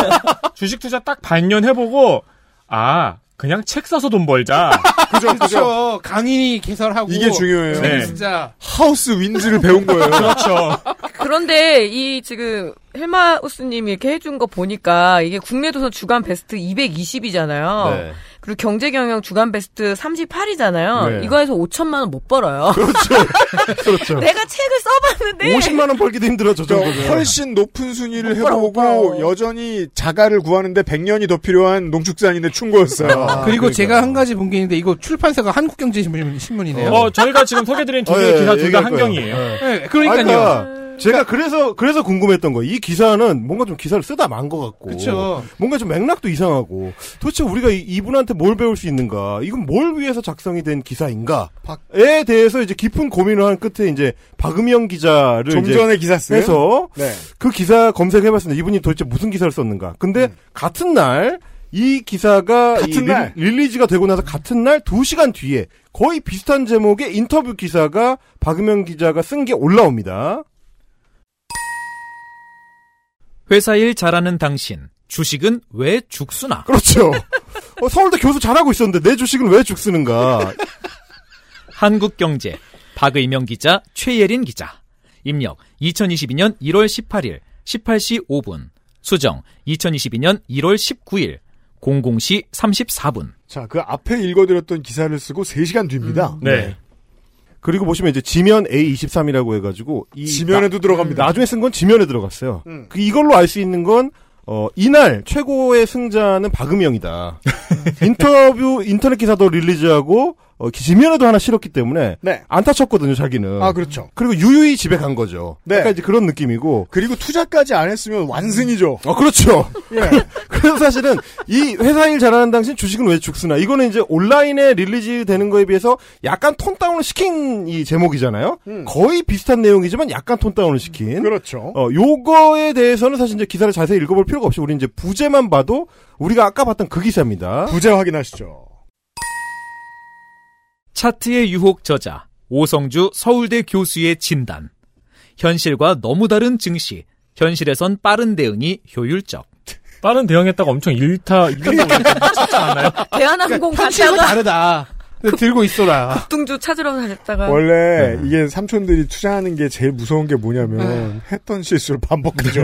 주식 투자 딱 반년 해보고 아 그냥 책 써서 돈 벌자. 그죠, 그렇죠. 강인이 개설하고. 이게 중요해요. 네. 진짜. 하우스 윈즈를 배운 거예요. 그렇죠. 그런데 이 지금 헬마우스님이 이렇게 해준 거 보니까 이게 국내 도서 주간 베스트 220이잖아요. 네. 그리고 경제경영 주간 베스트 38이잖아요. 네. 이거에서 5천만 원 못 벌어요. 그렇죠. [LAUGHS] 내가 책을 써봤는데 50만 원 벌기도 힘들어, 저저 정도면. 훨씬 높은 순위를 해보고 벌어. 여전히 자가를 구하는데 100년이 더 필요한 농축산인의 충고였어요. 아, 그리고 제가 한 가지 본 게 있는데 이거 출판사가 한국경제신문 신문이네요. 어 저희가 지금 소개드린 두 어, 개의 예, 기사 둘다 얘기할 거예요. 한경이에요. 예. 네, 그러니까요. 아까 제가 그래서 그래서 궁금했던 거예요. 이 기사는 뭔가 좀 기사를 쓰다 만 것 같고, 그쵸. 뭔가 좀 맥락도 이상하고, 도대체 우리가 이- 이분한테 뭘 배울 수 있는가? 이건 뭘 위해서 작성이 된 기사인가?에 대해서 이제 깊은 고민을 한 끝에 이제 박음영 기자를 좀 이제 전에 기사 쓴 해서 네. 그 기사 검색해봤습니다. 이분이 도대체 무슨 기사를 썼는가? 근데 같은 날. 이 기사가 같은 이 릴- 날? 릴리즈가 되고 나서 같은 날 2시간 뒤에 거의 비슷한 제목의 인터뷰 기사가 박음영 기자가 쓴 게 올라옵니다. 회사 일 잘하는 당신, 주식은 왜 죽수나? 그렇죠. 어, 서울대 교수 잘하고 있었는데 내 주식은 왜 죽 쓰는가? 한국경제, 박의명 기자, 최예린 기자. 입력 2022년 1월 18일 18시 5분. 수정 2022년 1월 19일 00시 34분. 자, 그 앞에 읽어드렸던 기사를 쓰고 3시간 뒤입니다. 네. 그리고 보시면 이제 지면 A23이라고 해가지고 이 지면에도 들어갑니다. 나중에 쓴 건 지면에 들어갔어요. 음. 그 이걸로 알 수 있는 건 어, 이날 최고의 승자는 박음영이다. [LAUGHS] 인터뷰 인터넷 기사도 릴리즈하고 어, 지면에도 하나 실었기 때문에 네. 안 다쳤거든요, 자기는. 아, 그렇죠. 그리고 유유히 집에 간 거죠. 네. 약간 이제 그런 느낌이고. 그리고 투자까지 안 했으면 완승이죠. 어, 그렇죠. 예. [LAUGHS] 그래서 사실은 이 회사 일 잘하는 당신 주식은 왜 죽쓰나 이거는 이제 온라인에 release 되는 거에 비해서 약간 tone down을 시킨 이 제목이잖아요. 거의 비슷한 내용이지만 약간 tone down을 시킨. 음. 그렇죠. 어, 요거에 대해서는 사실 이제 기사를 자세히 읽어볼 필요가 없이 우리 이제 부제만 봐도 우리가 아까 봤던 그 기사입니다. 부제 확인하시죠. 차트의 유혹 저자 오성주 서울대 교수의 진단. 현실과 너무 다른 증시. 현실에선 빠른 대응이 효율적. 빠른 대응했다가 엄청 일타 이른다고 진짜 않나요? 대한항공 현실은 갔다가 다르다. 들고 있어라. 뚱주 찾으러 가셨다가 원래 이게 삼촌들이 투자하는 게 제일 무서운 게 뭐냐면 했던 실수를 반복하죠.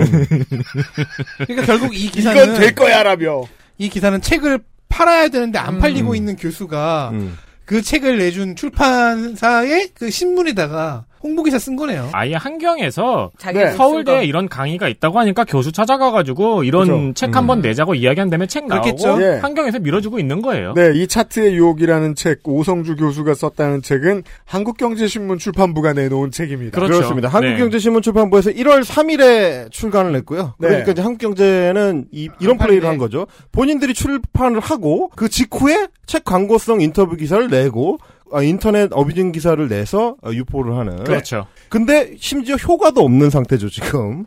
그러니까 결국 이 기사는 이건 될 거야라며. 이 기사는 책을 팔아야 되는데 안 팔리고 있는 교수가 음. 그 책을 내준 출판사의 그 신문에다가 홍보기사 쓴 거네요. 아예 한경에서 네. 서울대에. 이런 강의가 있다고 하니까 교수 찾아가가지고 이런 그죠. 책 한번 내자고 이야기한 다음에 책 나오고 그렇겠죠. 예. 한경에서 밀어주고 있는 거예요. 네, 이 차트의 유혹이라는 책, 오성주 교수가 썼다는 책은 한국경제신문 출판부가 내놓은 책입니다. 그렇죠. 그렇습니다. 네. 한국경제신문 출판부에서 1월 3일에 출간을 했고요. 네. 그러니까 이제 한국경제는 이, 이런 안 플레이를. 한 거죠. 본인들이 출판을 하고 그 직후에 책 광고성 인터뷰 기사를 내고 아, 인터넷 어뷰징 기사를 내서 어, 유포를 하는. 그렇죠. 근데 심지어 효과도 없는 상태죠 지금.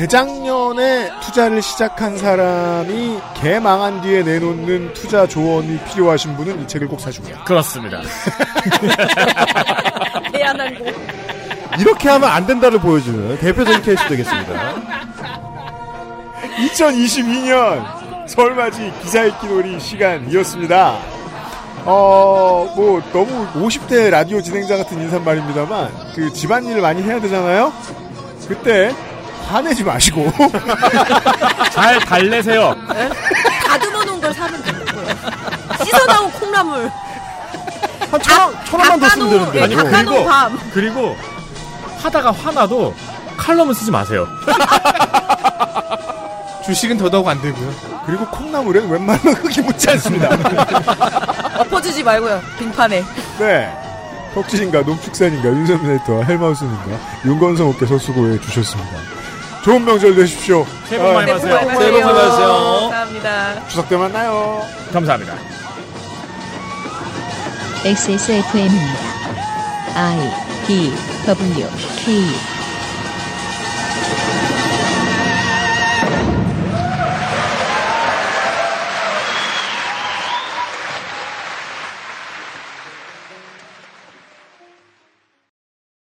재작년에 투자를 시작한 사람이 개망한 뒤에 내놓는 투자 조언이 필요하신 분은 이 책을 꼭 사주세요. 그렇습니다. [LAUGHS] 대한항공 이렇게 하면 안 된다를 보여주는 대표적인 케이스 되겠습니다. [LAUGHS] 2022년 설맞이 기사 읽기 놀이 시간이었습니다. 어, 뭐, 너무 50대 라디오 진행자 같은 인사말입니다만, 그 집안일 많이 해야 되잖아요? 그때, 화내지 마시고. [LAUGHS] 잘 달래세요. 다듬어 놓은 걸 사면 되고요. 씻어 나온 콩나물. 한 천 원, 천 원만 더 쓰면 되는데. 예, 아니, 닦아놓은 그리고- 밤. 그리고 하다가 화나도 칼럼은 쓰지 마세요. [LAUGHS] 주식은 더더욱 안 되고요. 그리고 콩나물엔 웬만하면 흙이 묻지 않습니다. [LAUGHS] 엎어지지 말고요. 빙판에. 네. 덕질인가, 농축산인가, 윤선민 에디터와 헬마우스님과 윤건성 업계서 수고해 주셨습니다. 좋은 명절 되십시오. 새해 복 많이 아, 받으세요. 새해 복 새해 복 많이 받으세요. 감사합니다. 추석 때 만나요. 감사합니다. XSFM입니다. I D W K